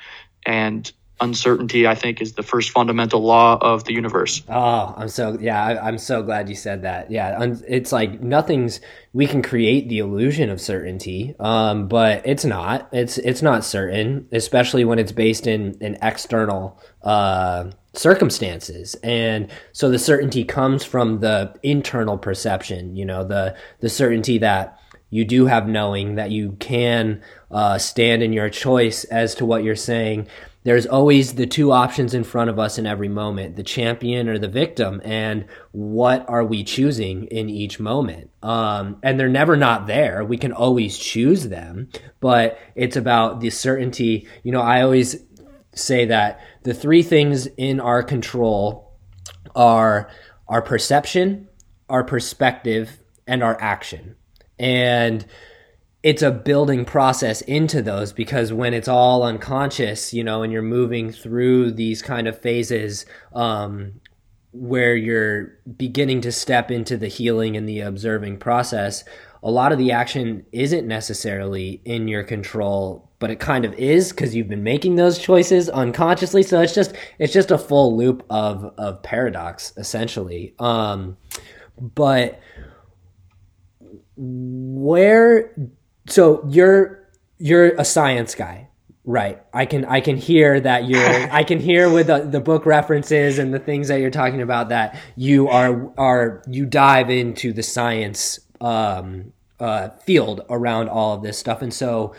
and uncertainty i think is the first fundamental law of the universe. Oh i'm so yeah I, am so glad you said that. Yeah it's like nothing's we can create the illusion of certainty um, but it's not. It's it's not certain especially when it's based in in external uh, circumstances. And so the certainty comes from the internal perception you know the the certainty that you do have knowing that you can uh, stand in your choice as to what you're saying there's always the two options in front of us in every moment the champion or the victim and what are we choosing in each moment? Um, and they're never not there. We can always choose them but it's about the certainty. You know i always say that the three things in our control are our perception our perspective and our action. And it's a building process into those because when it's all unconscious, you know, and you're moving through these kind of phases um, where you're beginning to step into the healing and the observing process, a lot of the action isn't necessarily in your control, but it kind of is because you've been making those choices unconsciously. So it's just it's just a full loop of of paradox essentially. Um, but where so you're you're a science guy right? I can i can hear that you're i can hear with the, the book references and the things that you're talking about that you are are you dive into the science um, uh, field around all of this stuff. And so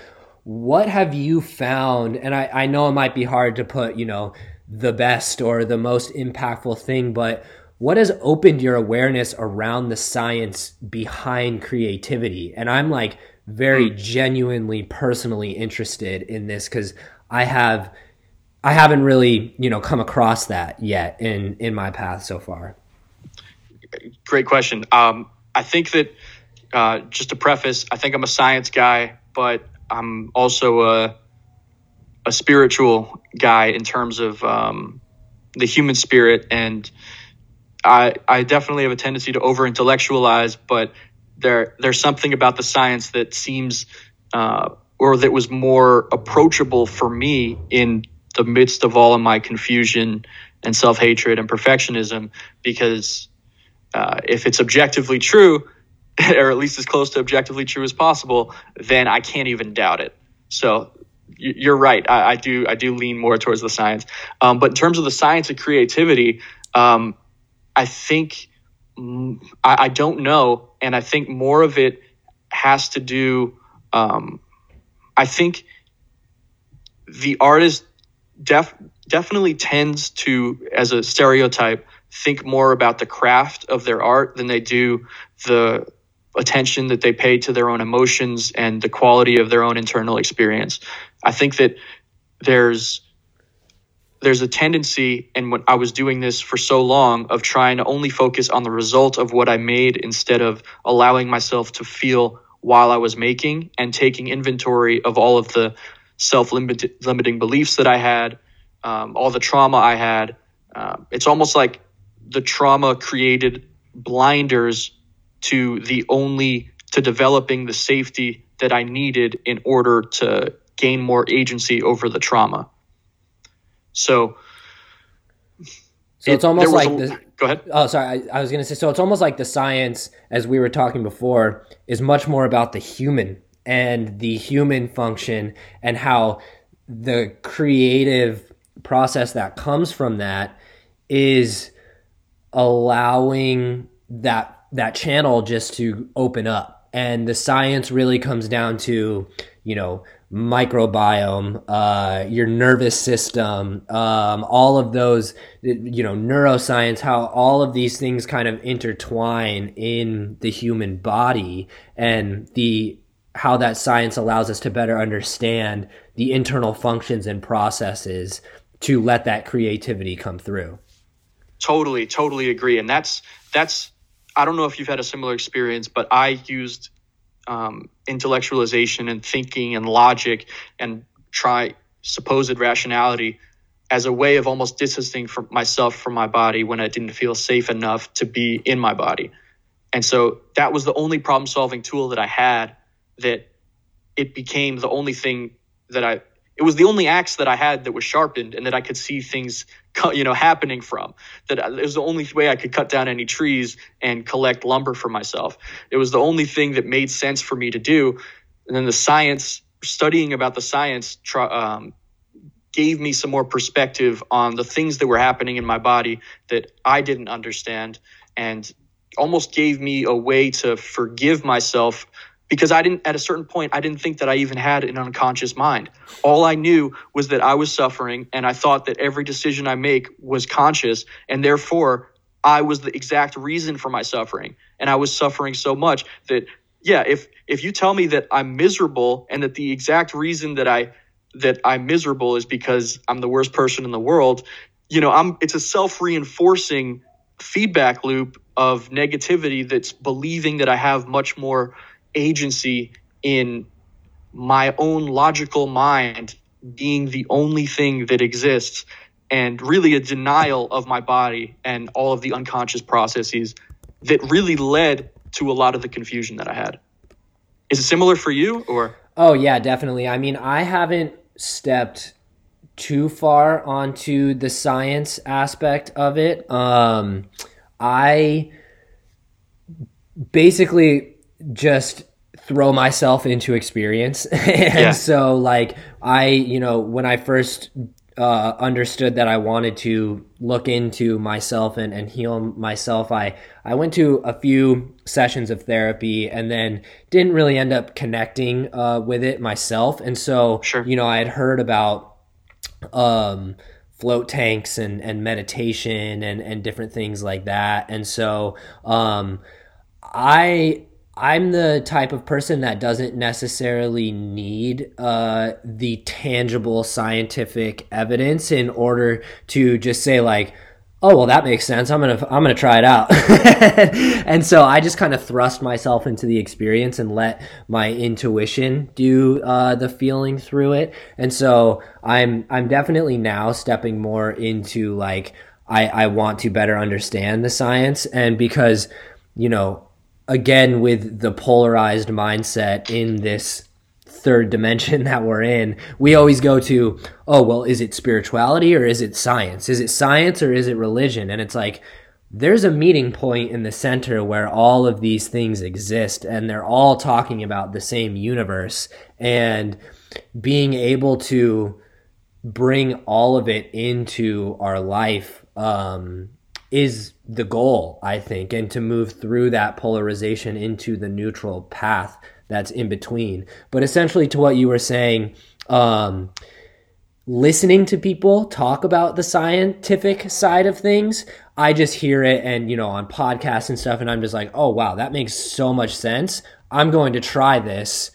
what have you found? And I, I know it might be hard to put you know the best or the most impactful thing but what has opened your awareness around the science behind creativity? And i'm like very mm. genuinely personally interested in this because I have I haven't really you know come across that yet in in my path so far. Great question. Um, I think that uh, just to preface, I think I'm a science guy, but I'm also a a spiritual guy in terms of um, the human spirit and I, I definitely have a tendency to over intellectualize, but there there's something about the science that seems uh, or that was more approachable for me in the midst of all of my confusion and self hatred and perfectionism because uh, if it's objectively true, or at least as close to objectively true as possible, then I can't even doubt it. So you're right. I, I do. I do lean more towards the science. Um, but in terms of the science of creativity, um, I think mm, I, I, don't know, and I think more of it has to do. Um, I think the artist def, definitely tends to, as a stereotype, think more about the craft of their art than they do the attention that they pay to their own emotions and the quality of their own internal experience. I think that there's there's a tendency and when I was doing this for so long of trying to only focus on the result of what I made instead of allowing myself to feel while I was making and taking inventory of all of the self-limiting beliefs that I had, um, all the trauma I had. Uh, it's almost like the trauma created blinders to the only to developing the safety that I needed in order to gain more agency over the trauma. So, so it's almost like a, the, go ahead. Oh, sorry. I, I was going to say so. It's almost like the science, as we were talking before, is much more about the human and the human function and how the creative process that comes from that is allowing that that channel just to open up. And the science really comes down to, you know, microbiome, uh, your nervous system, um, all of those, you know, neuroscience, how all of these things kind of intertwine in the human body and the how that science allows us to better understand the internal functions and processes to let that creativity come through. Totally, totally agree. And that's that's I don't know if you've had a similar experience, but I used um, intellectualization and thinking and logic and try supposed rationality as a way of almost distancing from myself from my body when I didn't feel safe enough to be in my body. And so that was the only problem solving tool that I had that it became the only thing that I it was the only axe that I had that was sharpened and that I could see things, you know, happening from. That it was the only way I could cut down any trees and collect lumber for myself. It was the only thing that made sense for me to do. And then the science, studying about the science, um, gave me some more perspective on the things that were happening in my body that I didn't understand, and almost gave me a way to forgive myself because I didn't, at a certain point, I didn't think that I even had an unconscious mind. All I knew was that I was suffering, and I thought that every decision I make was conscious, and therefore I was the exact reason for my suffering. And I was suffering so much that, yeah, if if you tell me that I'm miserable and that the exact reason that I that I'm miserable is because I'm the worst person in the world, you know, I'm it's a self reinforcing feedback loop of negativity that's believing that I have much more agency in my own logical mind being the only thing that exists and really a denial of my body and all of the unconscious processes that really led to a lot of the confusion that I had. Is it similar for you or? Oh yeah, definitely. I mean, I haven't stepped too far onto the science aspect of it. Um, I basically just throw myself into experience. and yeah. so like I, you know, when I first uh, understood that I wanted to look into myself and, and heal myself, I, I went to a few sessions of therapy and then didn't really end up connecting uh, with it myself. And so, sure. you know, I had heard about um, float tanks and, and meditation and, and different things like that. And so um, I I'm the type of person that doesn't necessarily need uh, the tangible scientific evidence in order to just say like, oh well that makes sense. I'm gonna i'm gonna try it out. And so i just kind of thrust myself into the experience and let my intuition do uh, the feeling through it. And so i'm i'm definitely now stepping more into like i i want to better understand the science. And because you know again with the polarized mindset in this third dimension that we're in, we always go to, oh, well, is it spirituality or is it science? Is it science or is it religion? And it's like, there's a meeting point in the center where all of these things exist and they're all talking about the same universe and being able to bring all of it into our life um, is the goal, I think, and to move through that polarization into the neutral path that's in between. But essentially, to what you were saying, um, listening to people talk about the scientific side of things, I just hear it and, you know, on podcasts and stuff, and I'm just like, oh, wow, that makes so much sense. I'm going to try this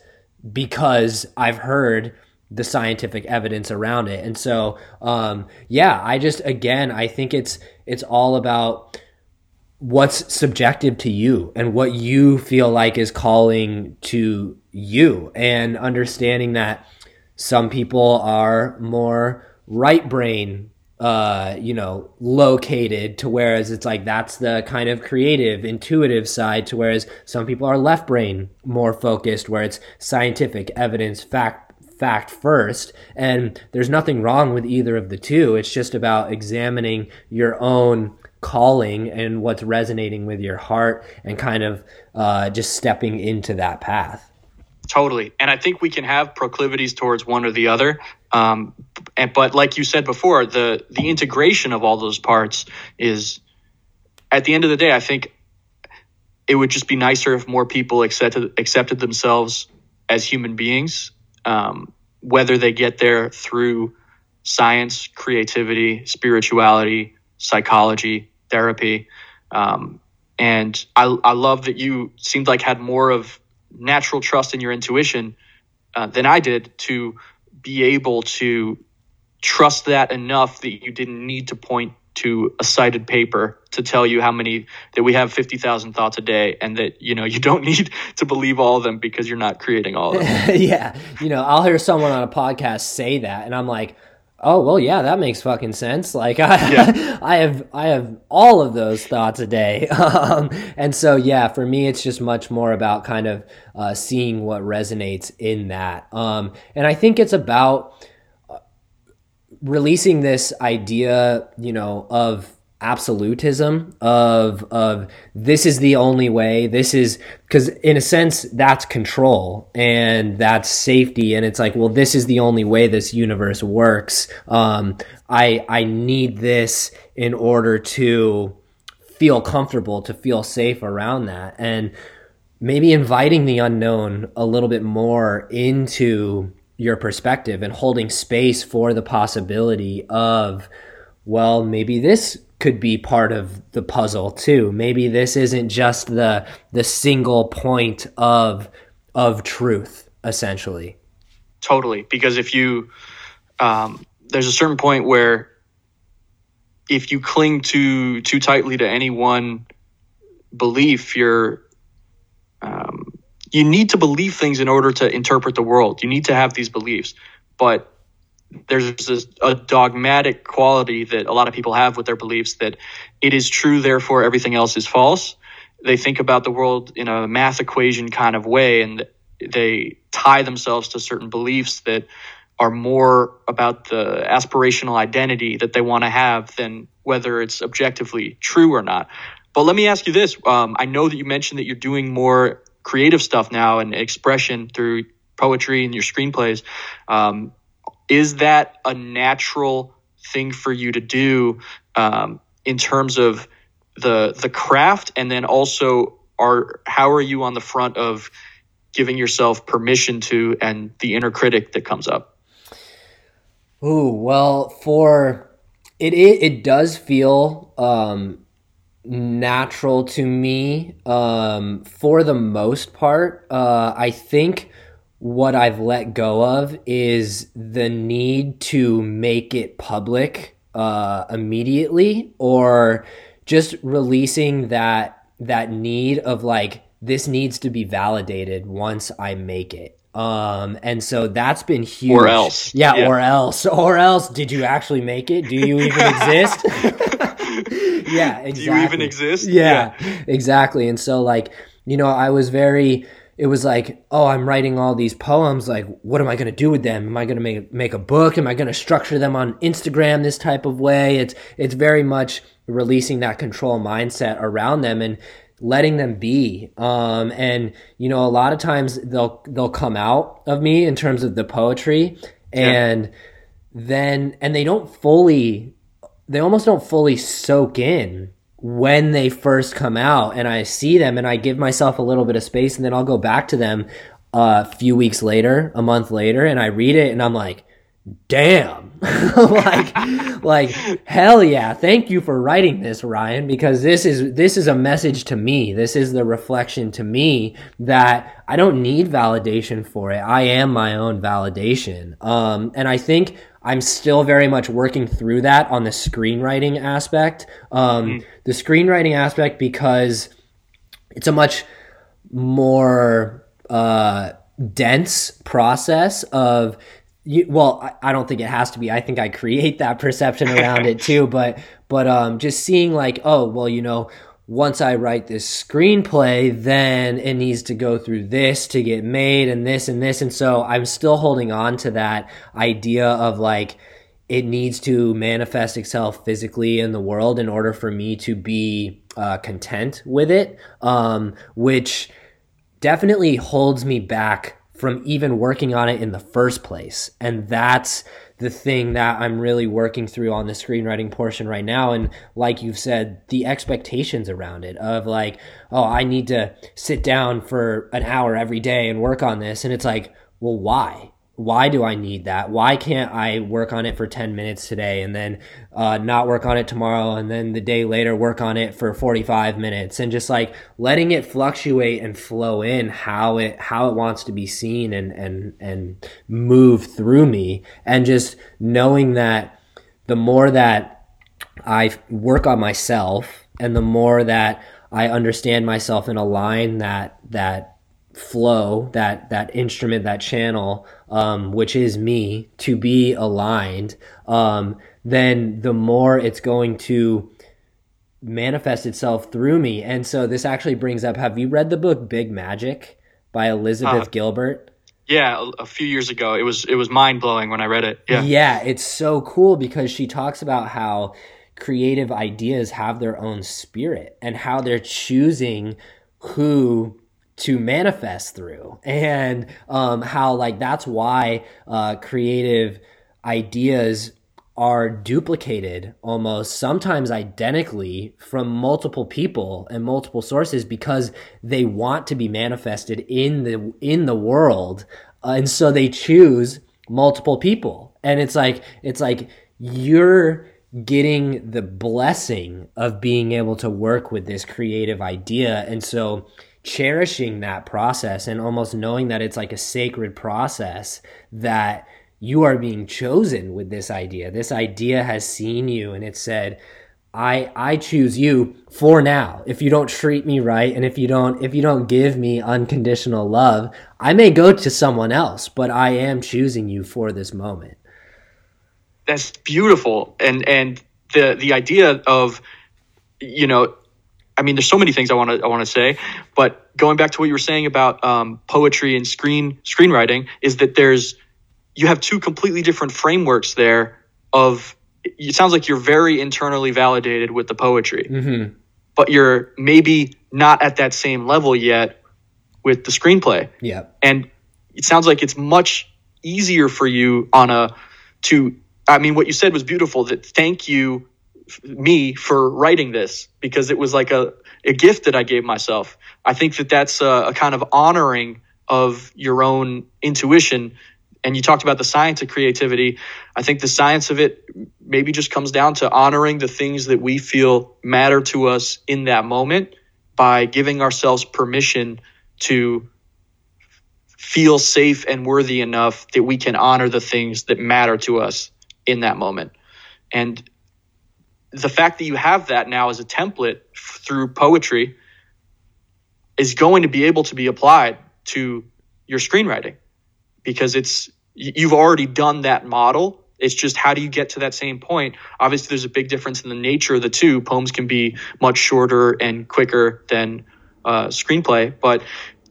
because I've heard the scientific evidence around it. And so, um, yeah, I just, again, I think it's, it's all about, what's subjective to you and what you feel like is calling to you and understanding that some people are more right brain uh, you know, located to whereas it's like that's the kind of creative, intuitive side to whereas some people are left brain more focused where it's scientific evidence, fact, fact first. And there's nothing wrong with either of the two. It's just about examining your own calling and what's resonating with your heart and kind of uh, just stepping into that path. Totally. And I think we can have proclivities towards one or the other. Um, and, but like you said before, the, the integration of all those parts is at the end of the day, I think it would just be nicer if more people accepted, accepted themselves as human beings, um, whether they get there through science, creativity, spirituality, psychology, therapy. Um, and I, I love that you seemed like had more of natural trust in your intuition uh, than I did to be able to trust that enough that you didn't need to point to a cited paper to tell you how many that we have 50,000 thoughts a day and that you know you don't need to believe all of them because you're not creating all of them. yeah. You know, I'll hear someone on a podcast say that and I'm like, oh well yeah that makes fucking sense like i yeah. i have i have all of those thoughts a day um, and so yeah for me it's just much more about kind of uh, seeing what resonates in that um, and i think it's about uh, releasing this idea you know of absolutism of of this is the only way this is because in a sense that's control and that's safety. And it's like well this is the only way this universe works. Um, i i need this in order to feel comfortable to feel safe around that. And maybe inviting the unknown a little bit more into your perspective and holding space for the possibility of well maybe this could be part of the puzzle too. Maybe this isn't just the the single point of of truth essentially. Totally, because if you um, there's a certain point where if you cling too too tightly to any one belief, you're um, you need to believe things in order to interpret the world. You need to have these beliefs, but there's this, a dogmatic quality that a lot of people have with their beliefs that it is true, therefore everything else is false. They think about the world in a math equation kind of way, and they tie themselves to certain beliefs that are more about the aspirational identity that they want to have than whether it's objectively true or not. But let me ask you this: um, I know that you mentioned that you're doing more creative stuff now and expression through poetry and your screenplays. Um, is that a natural thing for you to do um, in terms of the the craft? And then also are how are you on the front of giving yourself permission to and the inner critic that comes up? Ooh, well for it it, it does feel um, natural to me um, for the most part. Uh, i think what I've let go of is the need to make it public uh, immediately or just releasing that that need of like this needs to be validated once I make it. Um, and so that's been huge. Or else. Yeah, yeah, or else. Or else. Did you actually make it? Do you even exist? yeah, exactly. Do you even exist? Yeah, yeah, exactly. And so, like, you know, I was very, it was like, oh, I'm writing all these poems. Like, what am I going to do with them? Am I going to make, make a book? Am I going to structure them on Instagram this type of way? It's, it's very much releasing that control mindset around them. And, letting them be. Um, and you know, a lot of times they'll they'll come out of me in terms of the poetry, and yeah. then and they don't fully, they almost don't fully soak in when they first come out. And I see them, and I give myself a little bit of space, and then I'll go back to them a few weeks later, a month later, and I read it, and I'm like damn. Like like hell yeah. Thank you for writing this ryan because this is this is a message to me. This is the reflection to me that i don't need validation for it. I am my own validation. Um and i think i'm still very much working through that on the screenwriting aspect um mm. the screenwriting aspect because it's a much more uh dense process of you, well, I, I, don't think it has to be. I think I create that perception around it too. But but um, just seeing like, oh, well, you know, once I write this screenplay, then it needs to go through this to get made, and this and this, and so I'm still holding on to that idea of like it needs to manifest itself physically in the world in order for me to be uh, content with it, um, which definitely holds me back from even working on it in the first place. And that's the thing that I'm really working through on the screenwriting portion right now. And like you've said, the expectations around it of like, oh, I need to sit down for an hour every day and work on this. And it's like, well, why? Why do I need that? Why can't I work on it for 10 minutes today and then uh, not work on it tomorrow and then the day later work on it for 45 minutes and just like letting it fluctuate and flow in how it how it wants to be seen and and and move through me and just knowing that the more that I work on myself and the more that I understand myself and align that that flow that that instrument that channel um, which is me to be aligned um, then the more it's going to manifest itself through me. And so this actually brings up have you read the book big magic by elizabeth uh, gilbert? yeah a, few years ago. It was it was mind-blowing when i read it. Yeah. Yeah it's so cool because she talks about how creative ideas have their own spirit and how they're choosing who to manifest through and um, how like that's why uh, creative ideas are duplicated almost sometimes identically from multiple people and multiple sources because they want to be manifested in the in the world uh, and so they choose multiple people. And it's like it's like you're getting the blessing of being able to work with this creative idea. And so cherishing that process and almost knowing that it's like a sacred process that you are being chosen with this idea. This idea has seen you and it said, I I choose you for now. If you don't treat me right and if you don't if you don't give me unconditional love, I may go to someone else, but I am choosing you for this moment. That's beautiful. And and the the idea of you know I mean, there's so many things I want to I want to say, but going back to what you were saying about um, poetry and screen screenwriting is that there's you have two completely different frameworks there. Of it sounds like you're very internally validated with the poetry, mm-hmm. but you're maybe not at that same level yet with the screenplay. Yeah, and it sounds like it's much easier for you on a to. I mean, what you said was beautiful. That thank you me for writing this because it was like a, a gift that I gave myself. I think that that's a, a kind of honoring of your own intuition. And you talked about the science of creativity. I think the science of it maybe just comes down to honoring the things that we feel matter to us in that moment by giving ourselves permission to feel safe and worthy enough that we can honor the things that matter to us in that moment. And the fact that you have that now as a template through poetry is going to be able to be applied to your screenwriting because it's you've already done that model. It's just how do you get to that same point? Obviously there's a big difference in the nature of the two. Poems can be much shorter and quicker than uh, screenplay but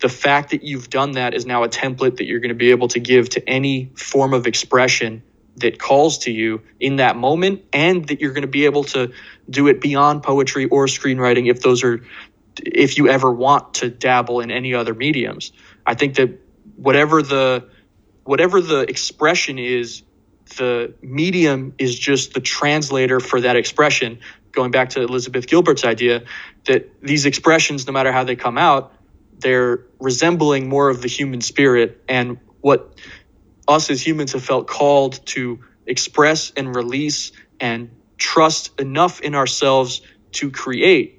the fact that you've done that is now a template that you're going to be able to give to any form of expression that calls to you in that moment and that you're going to be able to do it beyond poetry or screenwriting if those are if you ever want to dabble in any other mediums. I think that whatever the whatever the expression is the medium is just the translator for that expression. Going back to elizabeth gilbert's idea that these expressions no matter how they come out they're resembling more of the human spirit and what us as humans have felt called to express and release and trust enough in ourselves to create.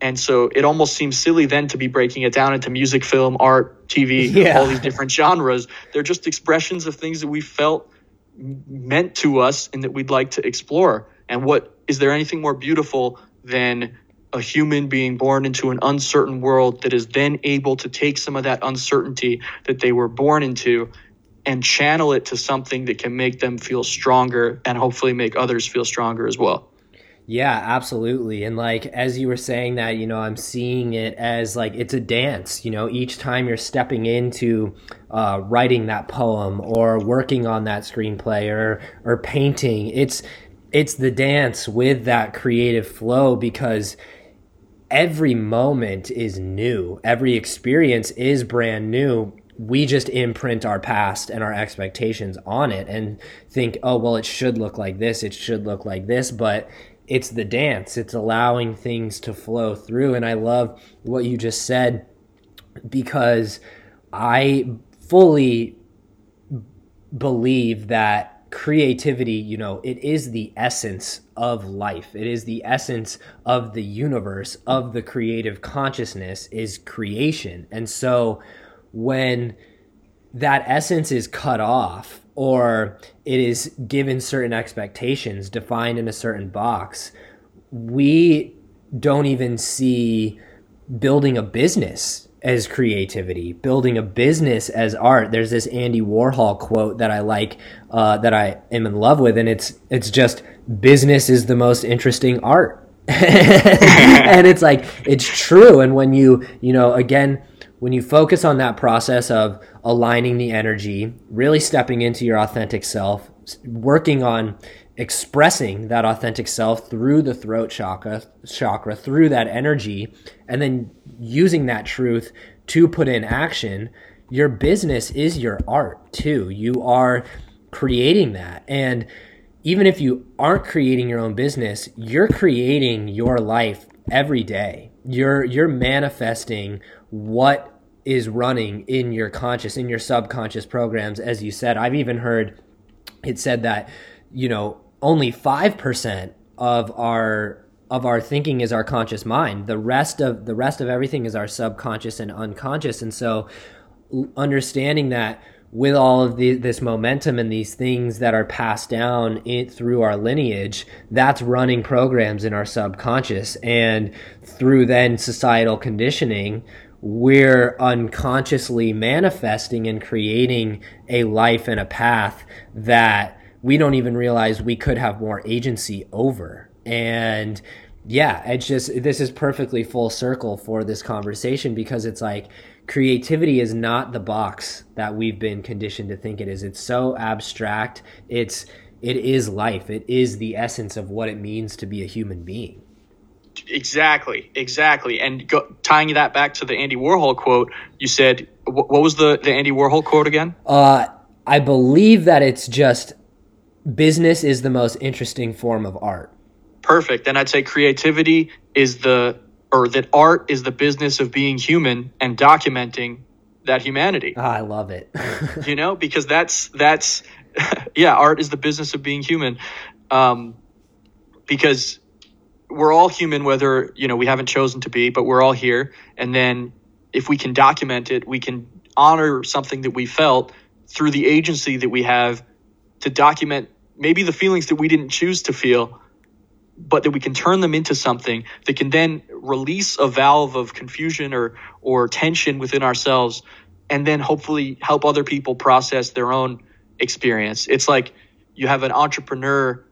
And so it almost seems silly then to be breaking it down into music, film, art, TV, yeah. all these different genres. They're just expressions of things that we felt meant to us and that we'd like to explore. And what is there anything more beautiful than a human being born into an uncertain world that is then able to take some of that uncertainty that they were born into and channel it to something that can make them feel stronger and hopefully make others feel stronger as well. Yeah, absolutely. And like as you were saying that, you know, I'm seeing it as like it's a dance. You know, each time you're stepping into uh, writing that poem or working on that screenplay or or painting, it's it's the dance with that creative flow because every moment is new. Every experience is brand new we just imprint our past and our expectations on it and think, oh, well, it should look like this, it should look like this. But it's the dance, it's allowing things to flow through. And I love what you just said because I fully believe that creativity, you know, it is the essence of life. It is the essence of the universe, of the creative consciousness, is creation. And so, when that essence is cut off or it is given certain expectations defined in a certain box, we don't even see building a business as creativity, building a business as art. There's this Andy Warhol quote that I like, uh, that I am in love with, and it's it's just business is the most interesting art. and it's like it's true. And when you you know again when you focus on that process of aligning the energy, really stepping into your authentic self, working on expressing that authentic self through the throat chakra, chakra through that energy, and then using that truth to put in action, your business is your art too. You are creating that. And even if you aren't creating your own business, you're creating your life every day. You're you're manifesting what is running in your conscious, in your subconscious programs. As you said, I've even heard it said that, you know, only 5% of our of our thinking is our conscious mind. The rest of the rest of everything is our subconscious and unconscious. And so understanding that with all of the, this momentum and these things that are passed down in, through our lineage, that's running programs in our subconscious. And through then societal conditioning, we're unconsciously manifesting and creating a life and a path that we don't even realize we could have more agency over. And yeah, it's just this is perfectly full circle for this conversation because it's like creativity is not the box that we've been conditioned to think it is. It's so abstract. It's it is life. It is the essence of what it means to be a human being. Exactly, exactly. And go, tying that back to the Andy Warhol quote, you said, what, what was the, the Andy Warhol quote again? Uh, I believe that it's just business is the most interesting form of art. Perfect. Then I'd say creativity is the, or that art is the business of being human and documenting that humanity. Oh, I love it. you know, because that's, that's, yeah, art is the business of being human. Um, because we're all human, whether you know we haven't chosen to be, but we're all here. And then if we can document it, we can honor something that we felt through the agency that we have to document maybe the feelings that we didn't choose to feel, but that we can turn them into something that can then release a valve of confusion or or tension within ourselves and then hopefully help other people process their own experience it's like you have an entrepreneur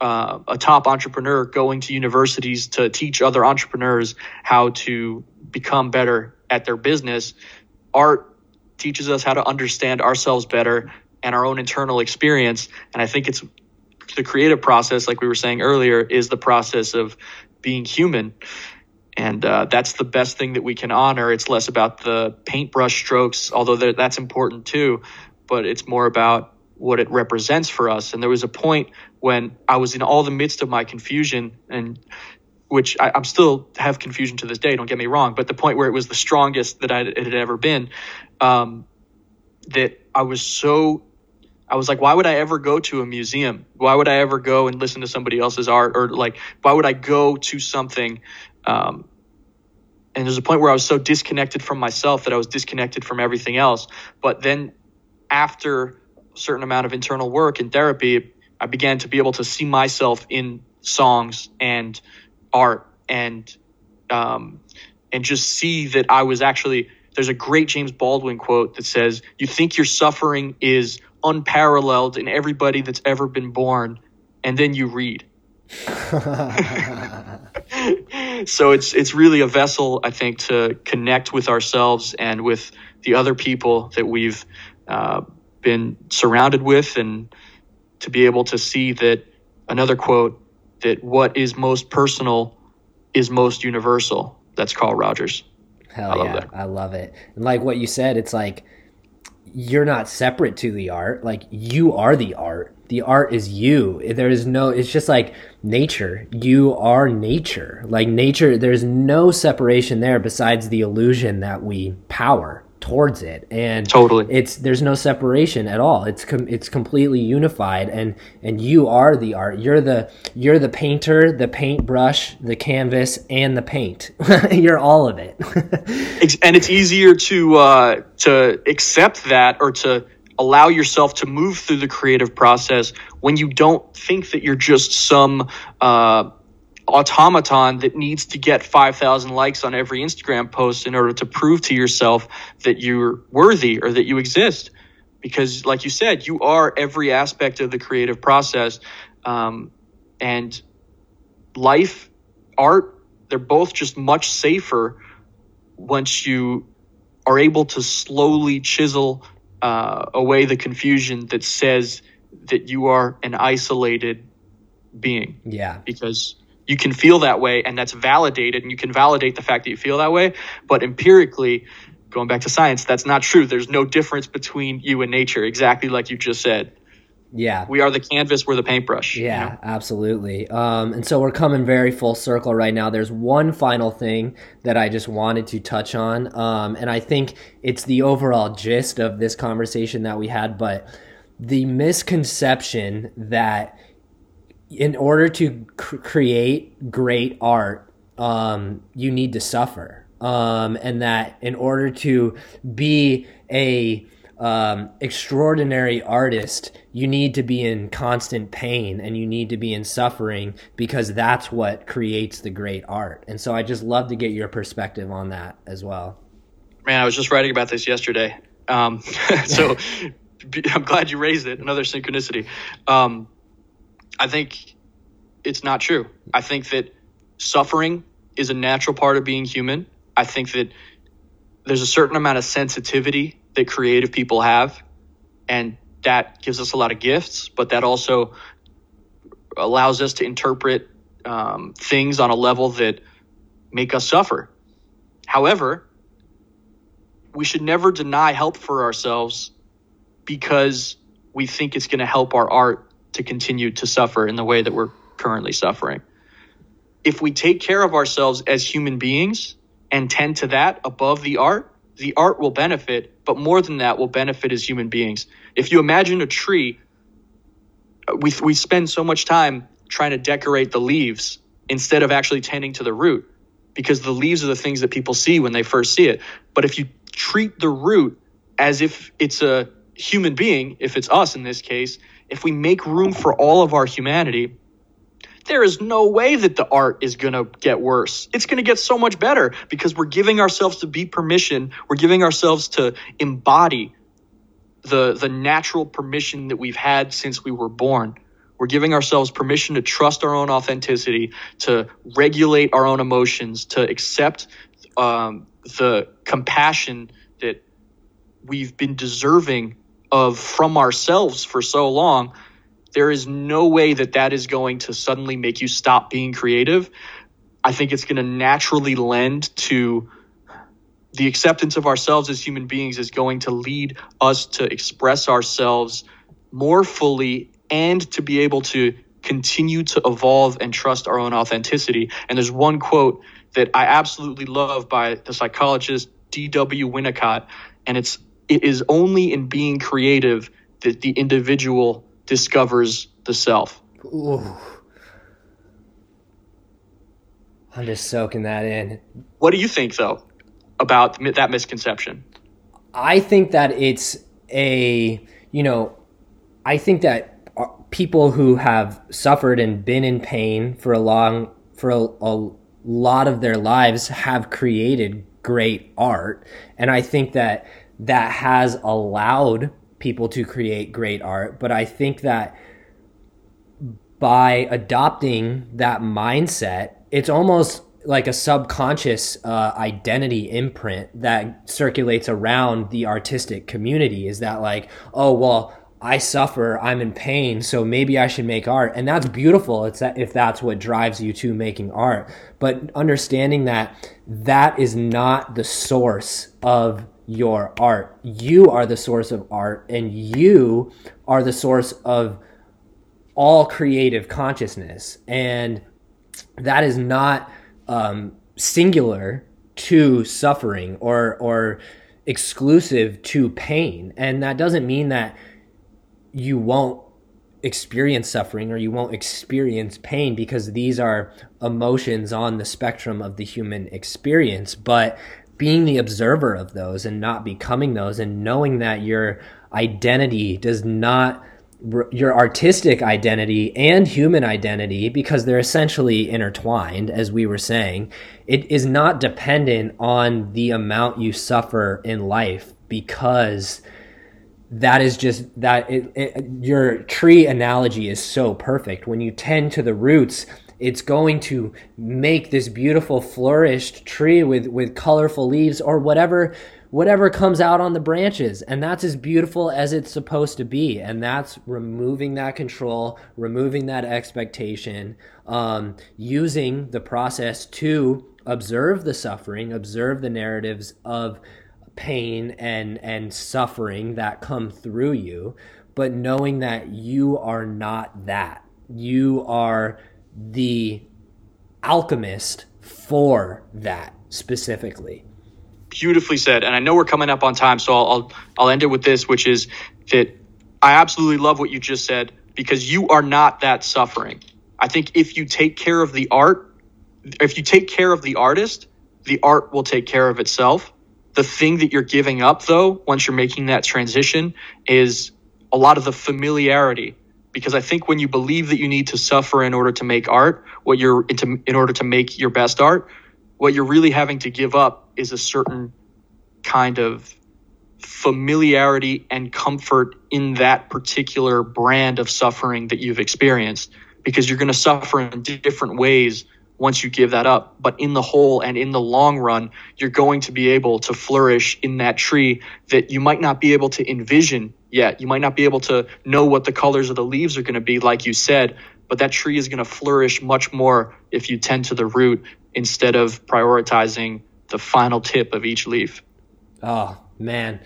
uh, a top entrepreneur going to universities to teach other entrepreneurs how to become better at their business art teaches us how to understand ourselves better and our own internal experience and i think it's the creative process, like we were saying earlier, is the process of being human. And uh, that's the best thing that we can honor. It's less about the paintbrush strokes, although that's important too, but it's more about what it represents for us. And there was a point when I was in all the midst of my confusion and which I, am still have confusion to this day. Don't get me wrong, but the point where it was the strongest that I, it had ever been, um, that I was so I was like, why would I ever go to a museum? Why would I ever go and listen to somebody else's art? Or like, why would I go to something? Um, and there's a point where I was so disconnected from myself that I was disconnected from everything else. But then after certain amount of internal work and therapy, I began to be able to see myself in songs and art and, um, and just see that I was actually, there's a great James Baldwin quote that says, you think your suffering is unparalleled in everybody that's ever been born, and then you read. so it's it's really a vessel, I think, to connect with ourselves and with the other people that we've uh, been surrounded with, and to be able to see that another quote that what is most personal is most universal. That's Carl Rogers. Hell I yeah, love I love it. And like what you said, it's like you're not separate to the art. Like you are the art. The art is you. There is no, it's just like nature. You are nature. Like nature, there's no separation there besides the illusion that we power towards it. And totally. it's there's no separation at all. It's com- it's completely unified. And and you are the art you're the you're the painter the paintbrush the canvas and the paint. You're all of it. And it's easier to uh to accept that or to allow yourself to move through the creative process when you don't think that you're just some uh automaton that needs to get 5,000 likes on every Instagram post in order to prove to yourself that you're worthy or that you exist. Because, like you said, you are every aspect of the creative process. Um, and life, art, they're both just much safer once you are able to slowly chisel uh, away the confusion that says that you are an isolated being. Yeah. Because you can feel that way and that's validated and you can validate the fact that you feel that way. But empirically going back to science that's not true. There's no difference between you and nature exactly like you just said. Yeah. We are the canvas we're the paintbrush yeah you know? absolutely. Um, and so we're coming very full circle right now. There's one final thing that i just wanted to touch on. Um, and i think it's the overall gist of this conversation that we had but the misconception that in order to cr- create great art, um, you need to suffer. Um, and that in order to be a um, extraordinary artist, you need to be in constant pain and you need to be in suffering because that's what creates the great art. And so I just love to get your perspective on that as well. Man, I was just writing about this yesterday. Um, so I'm glad you raised it. Another synchronicity. Um, I think it's not true. I think that suffering is a natural part of being human. I think that there's a certain amount of sensitivity that creative people have, and that gives us a lot of gifts, but that also allows us to interpret um, things on a level that make us suffer. However, we should never deny help for ourselves because we think it's going to help our art to continue to suffer in the way that we're currently suffering. If we take care of ourselves as human beings and tend to that above the art, the art will benefit, but more than that, will benefit as human beings. If you imagine a tree, we, we spend so much time trying to decorate the leaves instead of actually tending to the root because the leaves are the things that people see when they first see it. But if you treat the root as if it's a human being, if it's us in this case, if we make room for all of our humanity, there is no way that the art is going to get worse. It's going to get so much better because we're giving ourselves to be permission. We're giving ourselves to embody the, the natural permission that we've had since we were born. We're giving ourselves permission to trust our own authenticity, to regulate our own emotions, to accept um, the compassion that we've been deserving of from ourselves for so long there is no way that that is going to suddenly make you stop being creative. I think it's going to naturally lend to the acceptance of ourselves as human beings is going to lead us to express ourselves more fully and to be able to continue to evolve and trust our own authenticity. And there's one quote that I absolutely love by the psychologist D.W. Winnicott, and it's it is only in being creative that the individual discovers the self. Ooh. I'm just soaking that in. What do you think, though, about that misconception? I think that it's a, you know, I think that uh, people who have suffered and been in pain for a long, for a, a lot of their lives have created great art. And I think that that has allowed people to create great art. But I think that by adopting that mindset, it's almost like a subconscious uh, identity imprint that circulates around the artistic community is that like oh well i suffer i'm in pain so maybe i should make art and that's beautiful it's that if that's what drives you to making art but understanding that that is not the source of your art. You are the source of art, and you are the source of all creative consciousness. And that is not um, singular to suffering or or exclusive to pain. And that doesn't mean that you won't experience suffering or you won't experience pain because these are emotions on the spectrum of the human experience but being the observer of those and not becoming those and knowing that your identity does not your artistic identity and human identity because they're essentially intertwined as we were saying it is not dependent on the amount you suffer in life because that is just that it, it, your tree analogy is so perfect. When you tend to the roots it's going to make this beautiful flourished tree with with colorful leaves or whatever whatever comes out on the branches. And that's as beautiful as it's supposed to be. And that's removing that control removing that expectation um, using the process to observe the suffering observe the narratives of pain and and suffering that come through you but knowing that you are not that. You are the alchemist for that specifically. Beautifully said. And I know we're coming up on time, so I'll, I'll, I'll end it with this, which is that I absolutely love what you just said because you are not that suffering. I think if you take care of the art, if you take care of the artist, the art will take care of itself. The thing that you're giving up, though, once you're making that transition, is a lot of the familiarity because I think when you believe that you need to suffer in order to make art, what you're into, in order to make your best art, what you're really having to give up is a certain kind of familiarity and comfort in that particular brand of suffering that you've experienced because you're going to suffer in different ways once you give that up. But in the whole and in the long run, you're going to be able to flourish in that tree that you might not be able to envision yet. You might not be able to know what the colors of the leaves are going to be, like you said, but that tree is going to flourish much more if you tend to the root instead of prioritizing the final tip of each leaf. Oh, man.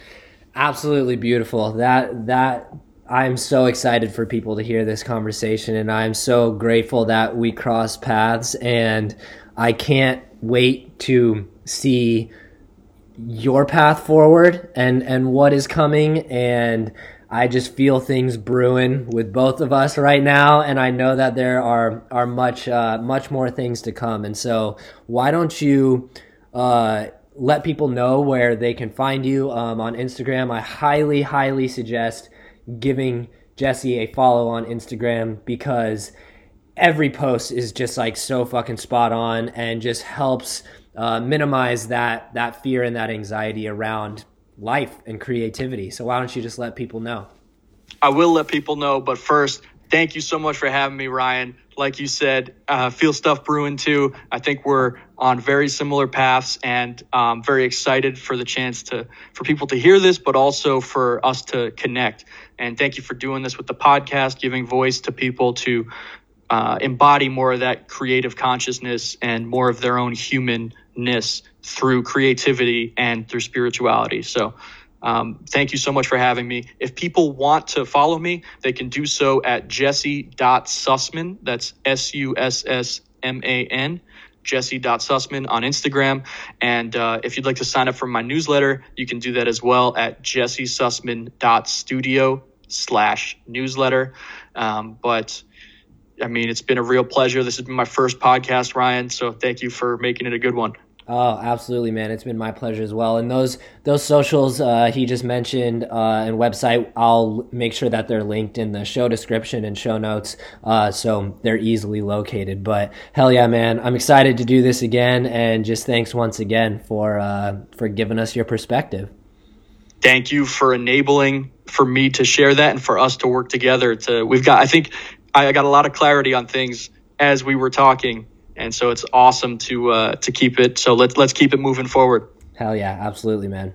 Absolutely beautiful. That, that, I'm so excited for people to hear this conversation, and I'm so grateful that we cross paths. And I can't wait to see your path forward and and what is coming. And I just feel things brewing with both of us right now, and I know that there are are much uh, much more things to come. And so, why don't you? Uh, let people know where they can find you um, on Instagram. I highly, highly suggest giving Jesse a follow on Instagram because every post is just like so fucking spot on and just helps uh, minimize that that fear and that anxiety around life and creativity. So why don't you just let people know? I will let people know, but first, thank you so much for having me, Ryan. Like you said, uh, feel stuff brewing too. I think we're on very similar paths, and um, very excited for the chance to for people to hear this, but also for us to connect. And thank you for doing this with the podcast, giving voice to people to uh, embody more of that creative consciousness and more of their own humanness through creativity and through spirituality. So, um, thank you so much for having me. If people want to follow me, they can do so at jesse.sussman. That's S U S S M A N. Jesse.sussman on Instagram. And uh, if you'd like to sign up for my newsletter, you can do that as well at jessesussman.studio slash newsletter. Um, but I mean, it's been a real pleasure. This has been my first podcast, Ryan. So thank you for making it a good one. Oh, absolutely, man! It's been my pleasure as well. And those those socials uh, he just mentioned uh, and website, I'll make sure that they're linked in the show description and show notes, uh, so they're easily located. But hell yeah, man! I'm excited to do this again, and just thanks once again for uh, for giving us your perspective. Thank you for enabling for me to share that and for us to work together. To we've got, I think, I got a lot of clarity on things as we were talking and so it's awesome to uh, to keep it. So let's let's keep it moving forward. Hell yeah, absolutely, man.